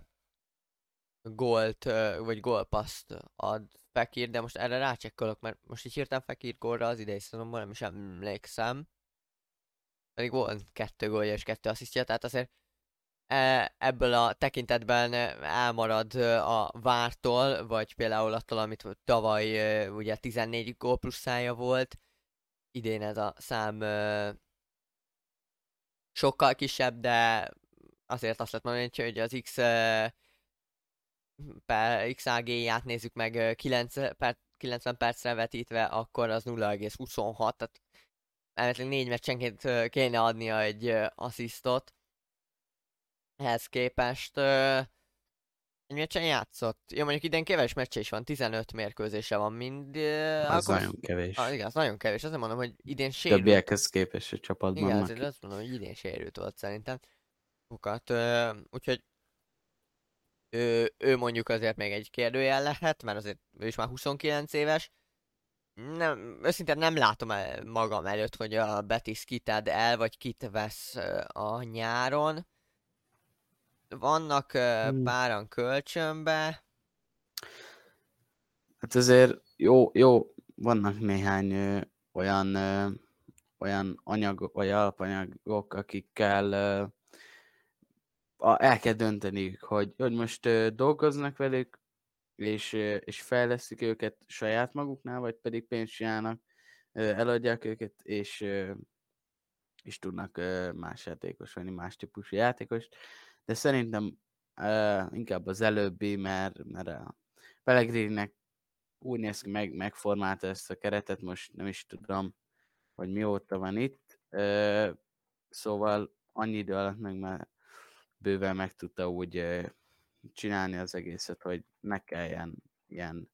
gólt, uh, vagy gólpaszt ad Fekir, de most erre rácsekkolok, mert most így hirtelen Fekir gólra az idei szezonban nem is emlékszem. Pedig volt kettő gólja és kettő asszisztja, tehát azért E, ebből a tekintetben elmarad a vártól, vagy például attól, amit tavaly ugye 14 gól plusszája volt, idén ez a szám sokkal kisebb, de azért azt lehet mondani, hogy az X per XAG-ját nézzük meg 9 per, 90 percre vetítve, akkor az 0,26, tehát elméletileg négy meccsenként ö, kéne adnia egy asszisztot. Ehhez képest egy meccsen játszott. Jó, mondjuk idén keves meccse is van, 15 mérkőzése van mind. Az akkor- nagyon kevés. Ah, igen, az nagyon kevés. Azért mondom, hogy idén sérült. Többiekhez képest a csapatban. Igen, azért azt mondom, hogy idén sérült volt szerintem. Sokat, ö, úgyhogy ő, ő mondjuk azért még egy kérdőjel lehet, mert azért ő is már 29 éves. Nem, őszintén nem látom el magam előtt, hogy a Betis kited el, vagy kit vesz a nyáron. Vannak Hmm. páran kölcsönbe, Hát azért jó, jó, vannak néhány ö, olyan, ö, olyan anyagok, vagy alapanyagok, akikkel ö, a, el kell dönteniük, hogy, hogy most dolgoznak velük, és, és fejlesztik őket saját maguknál, vagy pedig pénzt csinálnak, eladják őket, és, és tudnak más játékos venni, más típusú játékost. De szerintem inkább az előbbi, mert, mert a Pellegrininek úgy néz ki, meg, megformálta ezt a keretet, most nem is tudom, hogy mióta van itt. Szóval annyi idő alatt meg már bőven meg tudta úgy csinálni az egészet, hogy ne kelljen ilyen...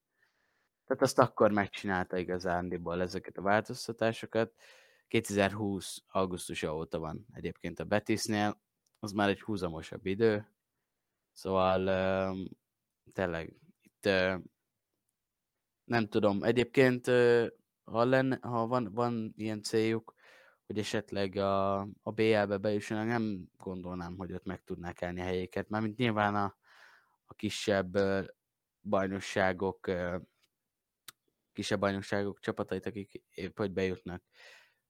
Tehát azt akkor megcsinálta igazándiból ezeket a változtatásokat. 2020. augusztusa óta van egyébként a Betisnél, az már egy húzamosabb idő, szóval tényleg itt nem tudom, egyébként ha, lenne, ha van, van ilyen céljuk, hogy esetleg a, a BL-be bejussanak, nem gondolnám, hogy ott meg tudnák állni a helyéket, mármint nyilván a, a kisebb bajnokságok, kisebb bajnokságok csapatait, akik épp hogy bejutnak,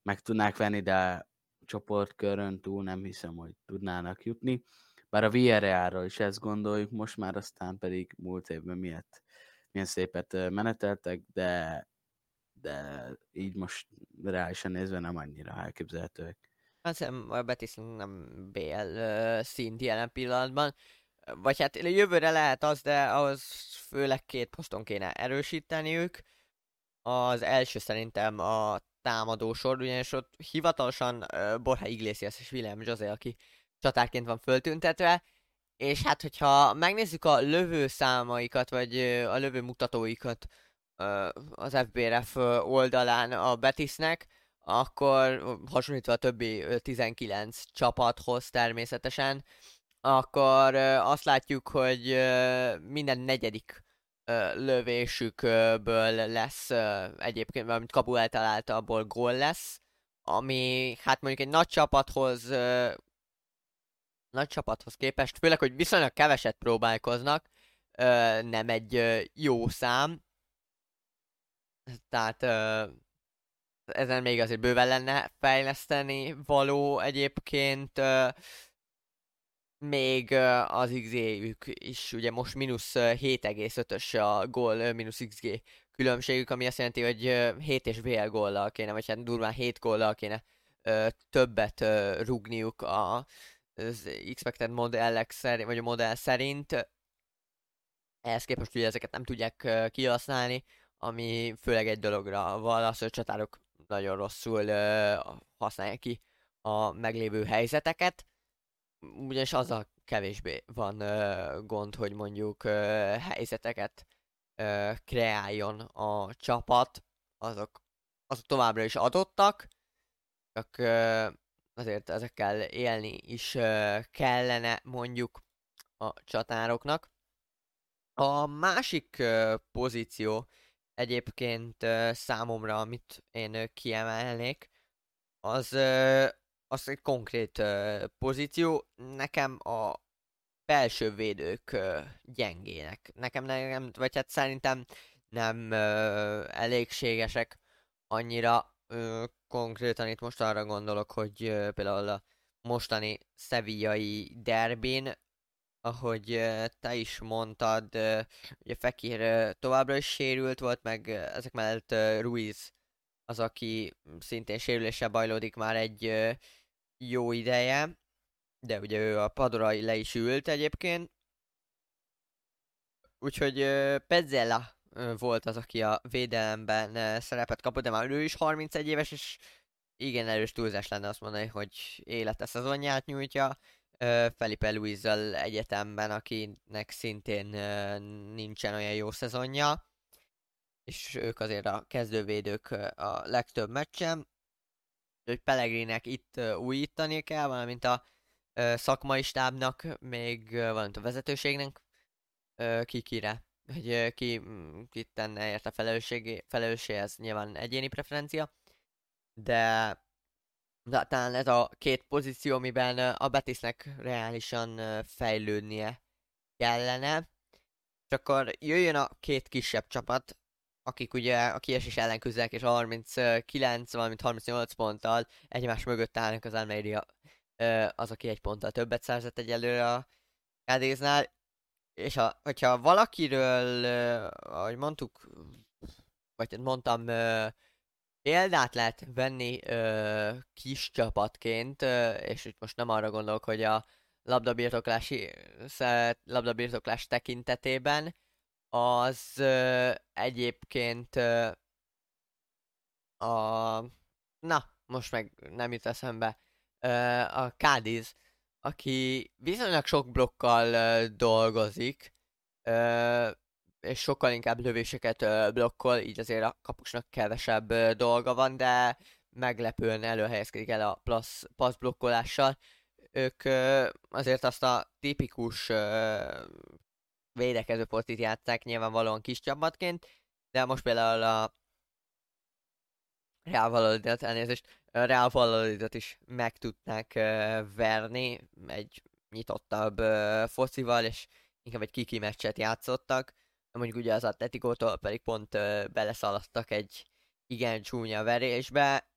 meg tudnák venni, de csoportkörön túl nem hiszem, hogy tudnának jutni. Bár a Villarrealról is ezt gondoljuk, most már aztán pedig múlt évben miért milyen szépet meneteltek, de, de így most reálisan nézve nem annyira elképzelhetőek. Azt hiszem, a Betis nem BL szint jelen pillanatban. Vagy hát jövőre lehet az, de ahhoz főleg két poszton kéne erősíteniük. Az első szerintem a támadósor, ugyanis ott hivatalosan uh, Borja Iglesias és Willem José, aki csatárként van föltüntetve, és hát hogyha megnézzük a lövő számaikat, vagy a lövő mutatóikat az FBRF oldalán a Betisnek, akkor hasonlítva a többi ö, 19 csapathoz természetesen, akkor azt látjuk, hogy minden negyedik lövésükből lesz egyébként, valamint kapu eltalálta, abból gól lesz, ami hát mondjuk egy nagy csapathoz nagy csapathoz képest, főleg, hogy viszonylag keveset próbálkoznak, nem egy jó szám. Tehát ö, ezen még azért bőven lenne fejleszteni való egyébként. Ö, még az XG-jük is, ugye most mínusz ö, 7,5-ös a gól mínusz XG különbségük, ami azt jelenti, hogy ö, 7 és BL góllal kéne, vagy hát durván 7 góllal kéne többet rugniuk a, az expected modellek szerint, vagy a modell szerint. Ehhez képest ugye ezeket nem tudják kihasználni, ami főleg egy dologra van, az, hogy csatárok nagyon rosszul ö, használják ki a meglévő helyzeteket ugyanis azzal kevésbé van ö, gond, hogy mondjuk ö, helyzeteket ö, kreáljon a csapat, azok, azok továbbra is adottak, csak ö, azért ezekkel élni is ö, kellene mondjuk a csatároknak. A másik ö, pozíció egyébként számomra, amit én kiemelnék, az, az egy konkrét pozíció. Nekem a belső védők gyengének. Nekem nem, vagy hát szerintem nem elégségesek annyira. Konkrétan itt most arra gondolok, hogy például a mostani szevillai derbin, ahogy te is mondtad, ugye Fekir továbbra is sérült volt, meg ezek mellett Ruiz az, aki szintén sérüléssel bajlódik már egy jó ideje, de ugye ő a padra le is ült egyébként. Úgyhogy Pezzella volt az, aki a védelemben szerepet kapott, de már ő is 31 éves, és igen erős túlzás lenne azt mondani, hogy élete szezonját nyújtja. Felipe Luizzal egyetemben, akinek szintén nincsen olyan jó szezonja, és ők azért a kezdővédők a legtöbb meccsen. Hogy Pellegrinek itt újítani kell, valamint a szakmai stábnak, még valamint a vezetőségnek. Kikire hogy ki, mm, ki tenne érte felelőssé, ez nyilván egyéni preferencia, de, de talán ez a két pozíció, amiben a Betisnek reálisan fejlődnie kellene, és akkor jöjjön a két kisebb csapat, akik ugye a kiesés ellen küzdenek, és 39, valamint 38 ponttal egymás mögött állnak. Az Almeria, az, aki egy ponttal többet szerzett egyelőre a Cádéznál, és ha, hogyha valakiről, ahogy mondtuk, vagy mondtam, példát lehet venni kis csapatként, és itt most nem arra gondolok, hogy a labdabirtoklási labdabirtoklás tekintetében, az egyébként a... Na, most meg nem jut eszembe. a Cádiz aki viszonylag sok blokkal uh, dolgozik, uh, és sokkal inkább lövéseket blokkol, így azért a kapusnak kevesebb dolga van, de meglepően előhelyezkedik el a plusz pass blokkolással. Ők azért azt a tipikus uh, védekező posztit játszák nyilvánvalóan kis csapatként, de most például a Real Valladolid, elnézést, Real Valladolidot is meg tudnák uh, verni egy nyitottabb uh, focival, és inkább egy kiki meccset játszottak. Mondjuk ugye az Atletikótól pedig pont uh, beleszaladtak egy igen csúnya verésbe.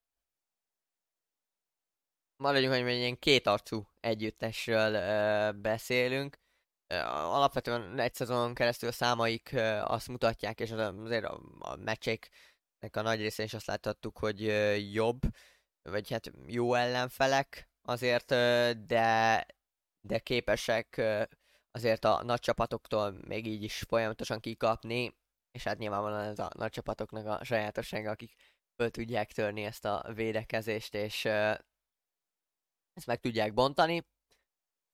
Maradjunk, hogy egy ilyen arcú együttesről uh, beszélünk. Alapvetően egy szezonon keresztül a számaik uh, azt mutatják, és azért a, a meccseknek a nagy részén is azt láthattuk, hogy uh, jobb vagy hát jó ellenfelek azért, de, de képesek azért a nagy csapatoktól még így is folyamatosan kikapni, és hát nyilvánvalóan ez a nagy csapatoknak a sajátossága, akik föl tudják törni ezt a védekezést, és ezt meg tudják bontani.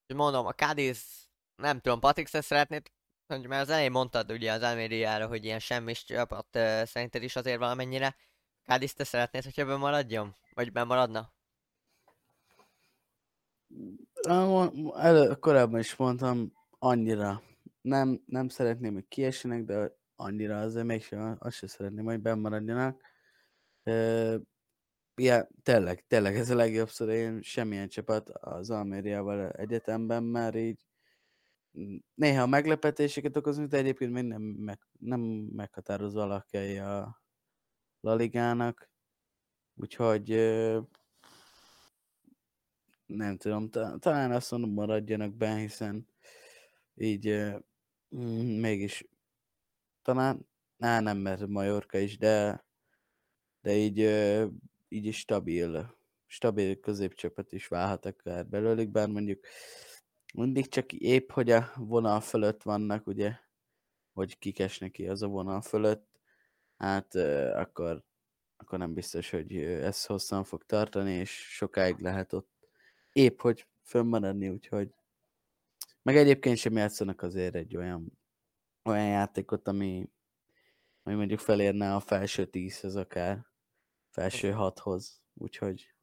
És mondom, a Cadiz, nem tudom, Patrik, te szeretnéd, hogy már az elején mondtad ugye az Almériára, hogy ilyen semmis csapat szerinted is azért valamennyire. Cadiz, te szeretnéd, hogy ebben maradjon? Vagy bemaradna? Elő, korábban is mondtam, annyira nem, nem szeretném, hogy kiesenek, de annyira azért mégsem, azt sem szeretném, hogy bemaradjanak. Ja, tényleg, tényleg ez a legjobb szor, én semmilyen csapat az Almériával egyetemben, mert így néha meglepetéseket okozunk, de egyébként még nem, meg, nem meghatározó alakjai a La Ligának. Úgyhogy nem tudom, talán azt mondom, maradjanak be, hiszen így mégis talán, á, nem, mert Majorka is, de, de így, így is stabil, stabil középcsapat is válhat akár belőlük, bár mondjuk mindig csak épp, hogy a vonal fölött vannak, ugye, hogy kikesnek ki az a vonal fölött, hát akkor akkor nem biztos, hogy ez hosszan fog tartani, és sokáig lehet ott épp, hogy fönnmaradni, úgyhogy meg egyébként sem játszanak azért egy olyan, olyan játékot, ami, ami mondjuk felérne a felső tízhez akár, felső hathoz, úgyhogy...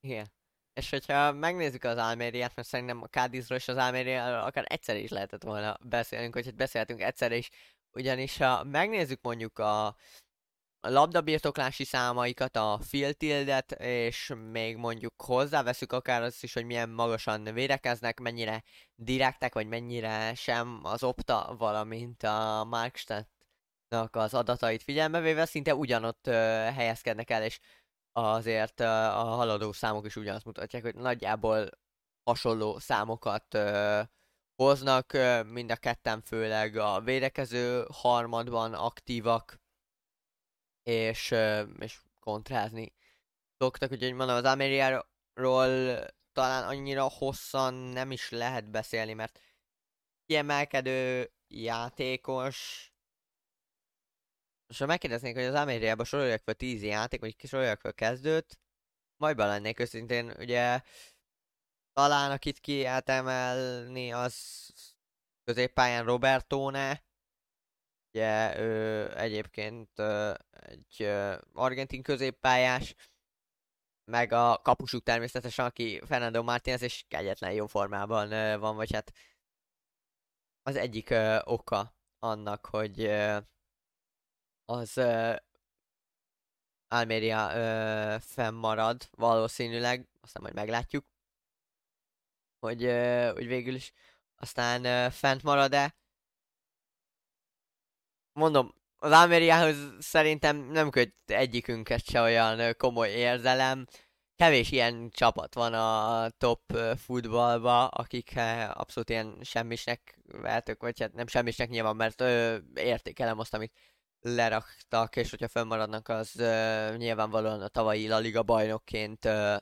Igen. És hogyha megnézzük az Almériát, mert szerintem a Cádizról és az Almériáról akár egyszer is lehetett volna beszélnünk, hogy beszélhetünk egyszer is, ugyanis ha megnézzük mondjuk a labdabirtoklási számaikat, a filtildet, és még mondjuk hozzáveszük akár azt is, hogy milyen magasan védekeznek, mennyire direktek, vagy mennyire sem az opta, valamint a Markstadtnak az adatait figyelme véve, szinte ugyanott uh, helyezkednek el, és azért uh, a haladó számok is ugyanazt mutatják, hogy nagyjából hasonló számokat uh, hoznak, uh, mind a ketten főleg a védekező harmadban aktívak, és, és kontrázni szoktak, úgyhogy mondom, az Ameriáról talán annyira hosszan nem is lehet beszélni, mert kiemelkedő játékos, és ha megkérdeznénk, hogy az Ameriába soroljak fel 10 játék, vagy soroljak fel kezdőt, majd lennék őszintén, ugye talán akit ki emelni, az középpályán Robertone, ugye ő egyébként egy argentin középpályás, meg a kapusuk természetesen, aki Fernando Martínez, és kegyetlen jó formában van, vagy hát az egyik oka annak, hogy az ö, Almeria ö, fennmarad valószínűleg, aztán majd meglátjuk, hogy, ö, hogy végül is aztán fent marad-e. Mondom, az Almeriához szerintem nem köt egyikünket se olyan komoly érzelem. Kevés ilyen csapat van a top futballba, akik abszolút ilyen semmisnek vehetők, vagy hát nem semmisnek nyilván, mert ö, értékelem azt, amit leraktak, és hogyha fönnmaradnak, az ö, nyilvánvalóan a tavalyi La Liga bajnokként ö,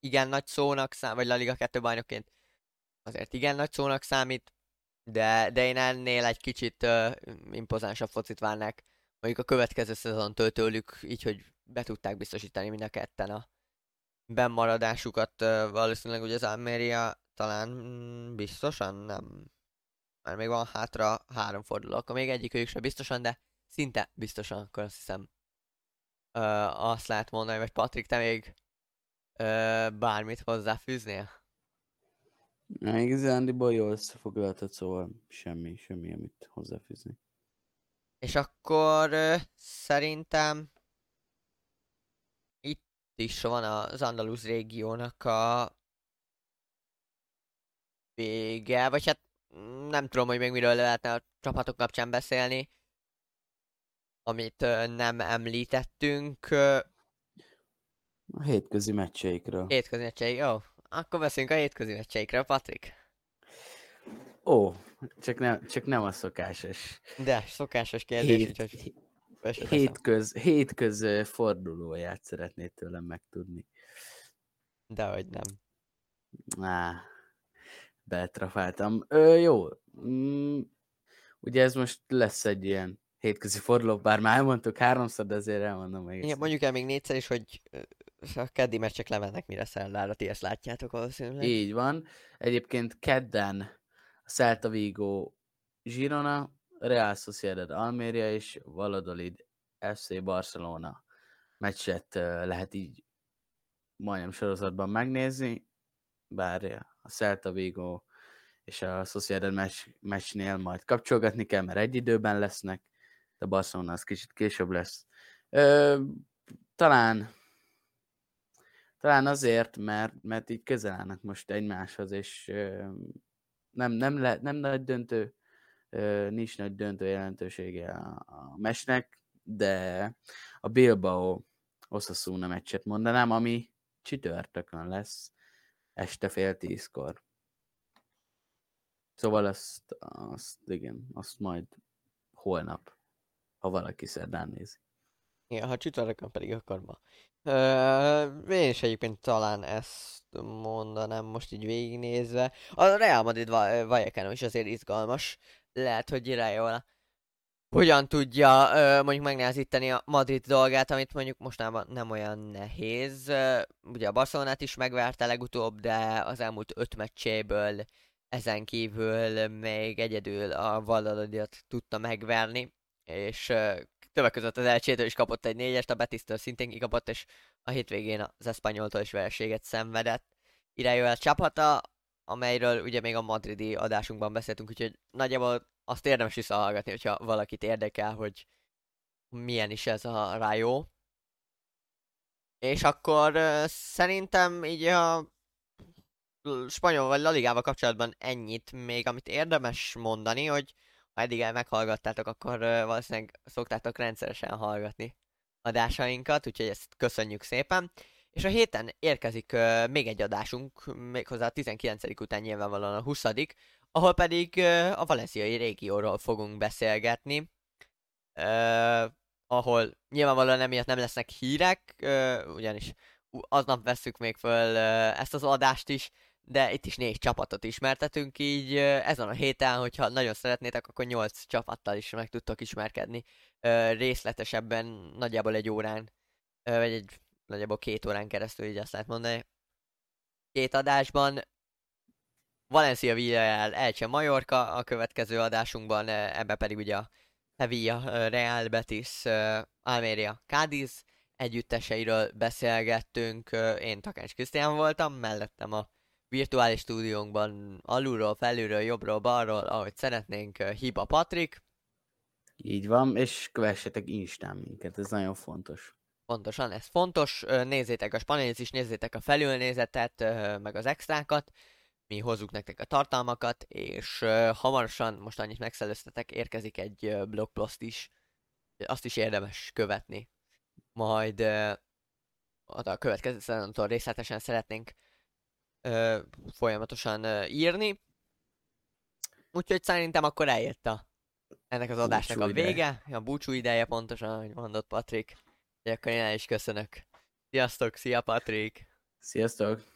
igen nagy szónak számít, vagy La Liga 2 bajnokként azért igen nagy szónak számít, de, de én ennél egy kicsit ö, impozánsabb focit várnák mondjuk a következő szezon tőlük, így hogy be tudták biztosítani mind a ketten a bennmaradásukat. Ö, valószínűleg ugye az Almeria talán mm, biztosan nem. Már még van hátra három forduló, akkor még egyik őjük sem biztosan, de szinte biztosan, akkor azt hiszem ö, azt lehet mondani, vagy Patrik, te még ö, bármit hozzáfűznél? Na, igazándiból jól összefoglaltad, szóval semmi, semmi, amit hozzáfűzni. És akkor ö, szerintem itt is van az Andalus régiónak a vége, vagy hát mm, nem tudom, hogy még miről lehetne a csapatok kapcsán beszélni, amit ö, nem említettünk. Ö, A hétközi meccseikről. hétközi meccseik, jó. Akkor beszélünk a hétközi meccseikről, Patrik. Ó, csak nem, csak nem a szokásos. De, szokásos kérdés, Hét, úgyhogy hétköz, hétköz fordulóját szeretnéd tőlem megtudni. Dehogy nem. Á, betrafáltam. Ö, jó. Mm, ugye ez most lesz egy ilyen hétközi forduló, bár már elmondtuk háromszor, de azért elmondom még Igen, mondjuk el még négyszer is, hogy a keddi meccsek lemennek mire szerdára, ti ezt látjátok valószínűleg. Így van. Egyébként kedden a Celta Vigo Girona, Real Sociedad Almeria és Valladolid FC Barcelona meccset lehet így majdnem sorozatban megnézni, bár a Celta Vigo és a Sociedad meccs, meccsnél majd kapcsolgatni kell, mert egy időben lesznek, de Barcelona az kicsit később lesz. Ö, talán talán azért, mert, mert így közel állnak most egymáshoz, és nem, nem, le, nem nagy döntő, nincs nagy döntő jelentősége a, a mesnek, de a Bilbao Osasuna meccset mondanám, ami csütörtökön lesz, este fél tízkor. Szóval azt, azt igen, azt majd holnap, ha valaki szerdán nézi. Igen, ha csütörtökön pedig akkor ma. Ö, én is egyébként talán ezt mondanám most így végignézve. A Real Madrid Va- Vallecano is azért izgalmas. Lehet, hogy Irajola hogyan tudja ö, mondjuk megnehezíteni a Madrid dolgát, amit mondjuk mostában nem olyan nehéz. Ö, Ugye a Barcelonát is megverte legutóbb, de az elmúlt öt meccséből ezen kívül még egyedül a Valladolidot tudta megverni, és többek között az elcsétől is kapott egy négyest, a Betisztől szintén kikapott, és a hétvégén az Espanyoltól is vereséget szenvedett. Irányol csapata, amelyről ugye még a madridi adásunkban beszéltünk, úgyhogy nagyjából azt érdemes visszahallgatni, hogyha valakit érdekel, hogy milyen is ez a Rayo. És akkor szerintem így a spanyol vagy La Ligával kapcsolatban ennyit még, amit érdemes mondani, hogy ha eddig el meghallgattátok, akkor valószínűleg szoktátok rendszeresen hallgatni adásainkat, úgyhogy ezt köszönjük szépen. És a héten érkezik még egy adásunk, méghozzá a 19. után nyilvánvalóan a 20 ahol pedig ö, a valenciai régióról fogunk beszélgetni. Ahol nyilvánvalóan emiatt nem lesznek hírek, ugyanis aznap vesszük még föl ezt az adást is, de itt is négy csapatot ismertetünk, így ezen a héten, hogyha nagyon szeretnétek, akkor nyolc csapattal is meg tudtok ismerkedni részletesebben, nagyjából egy órán, vagy egy nagyjából két órán keresztül, így azt lehet mondani. Két adásban Valencia Villarreal, Elche Mallorca a következő adásunkban, ebbe pedig ugye a Sevilla, Real Betis, Almeria, Cádiz együtteseiről beszélgettünk. Én Takács Krisztián voltam, mellettem a virtuális stúdiónkban alulról, felülről, jobbról, balról, ahogy szeretnénk, Hiba Patrik. Így van, és kövessetek Instán minket, ez nagyon fontos. Pontosan, ez fontos. Nézzétek a spanélit is, nézzétek a felülnézetet, meg az extrákat. Mi hozzuk nektek a tartalmakat, és hamarosan, most annyit megszellőztetek, érkezik egy blogpost is. Azt is érdemes követni. Majd a következő szezontól részletesen szeretnénk folyamatosan írni. Úgyhogy szerintem akkor eljött a ennek az adásnak búcsú a vége, ideje. a búcsú ideje pontosan, ahogy mondott Patrik. És akkor én el is köszönök. Sziasztok, szia Patrik! Sziasztok!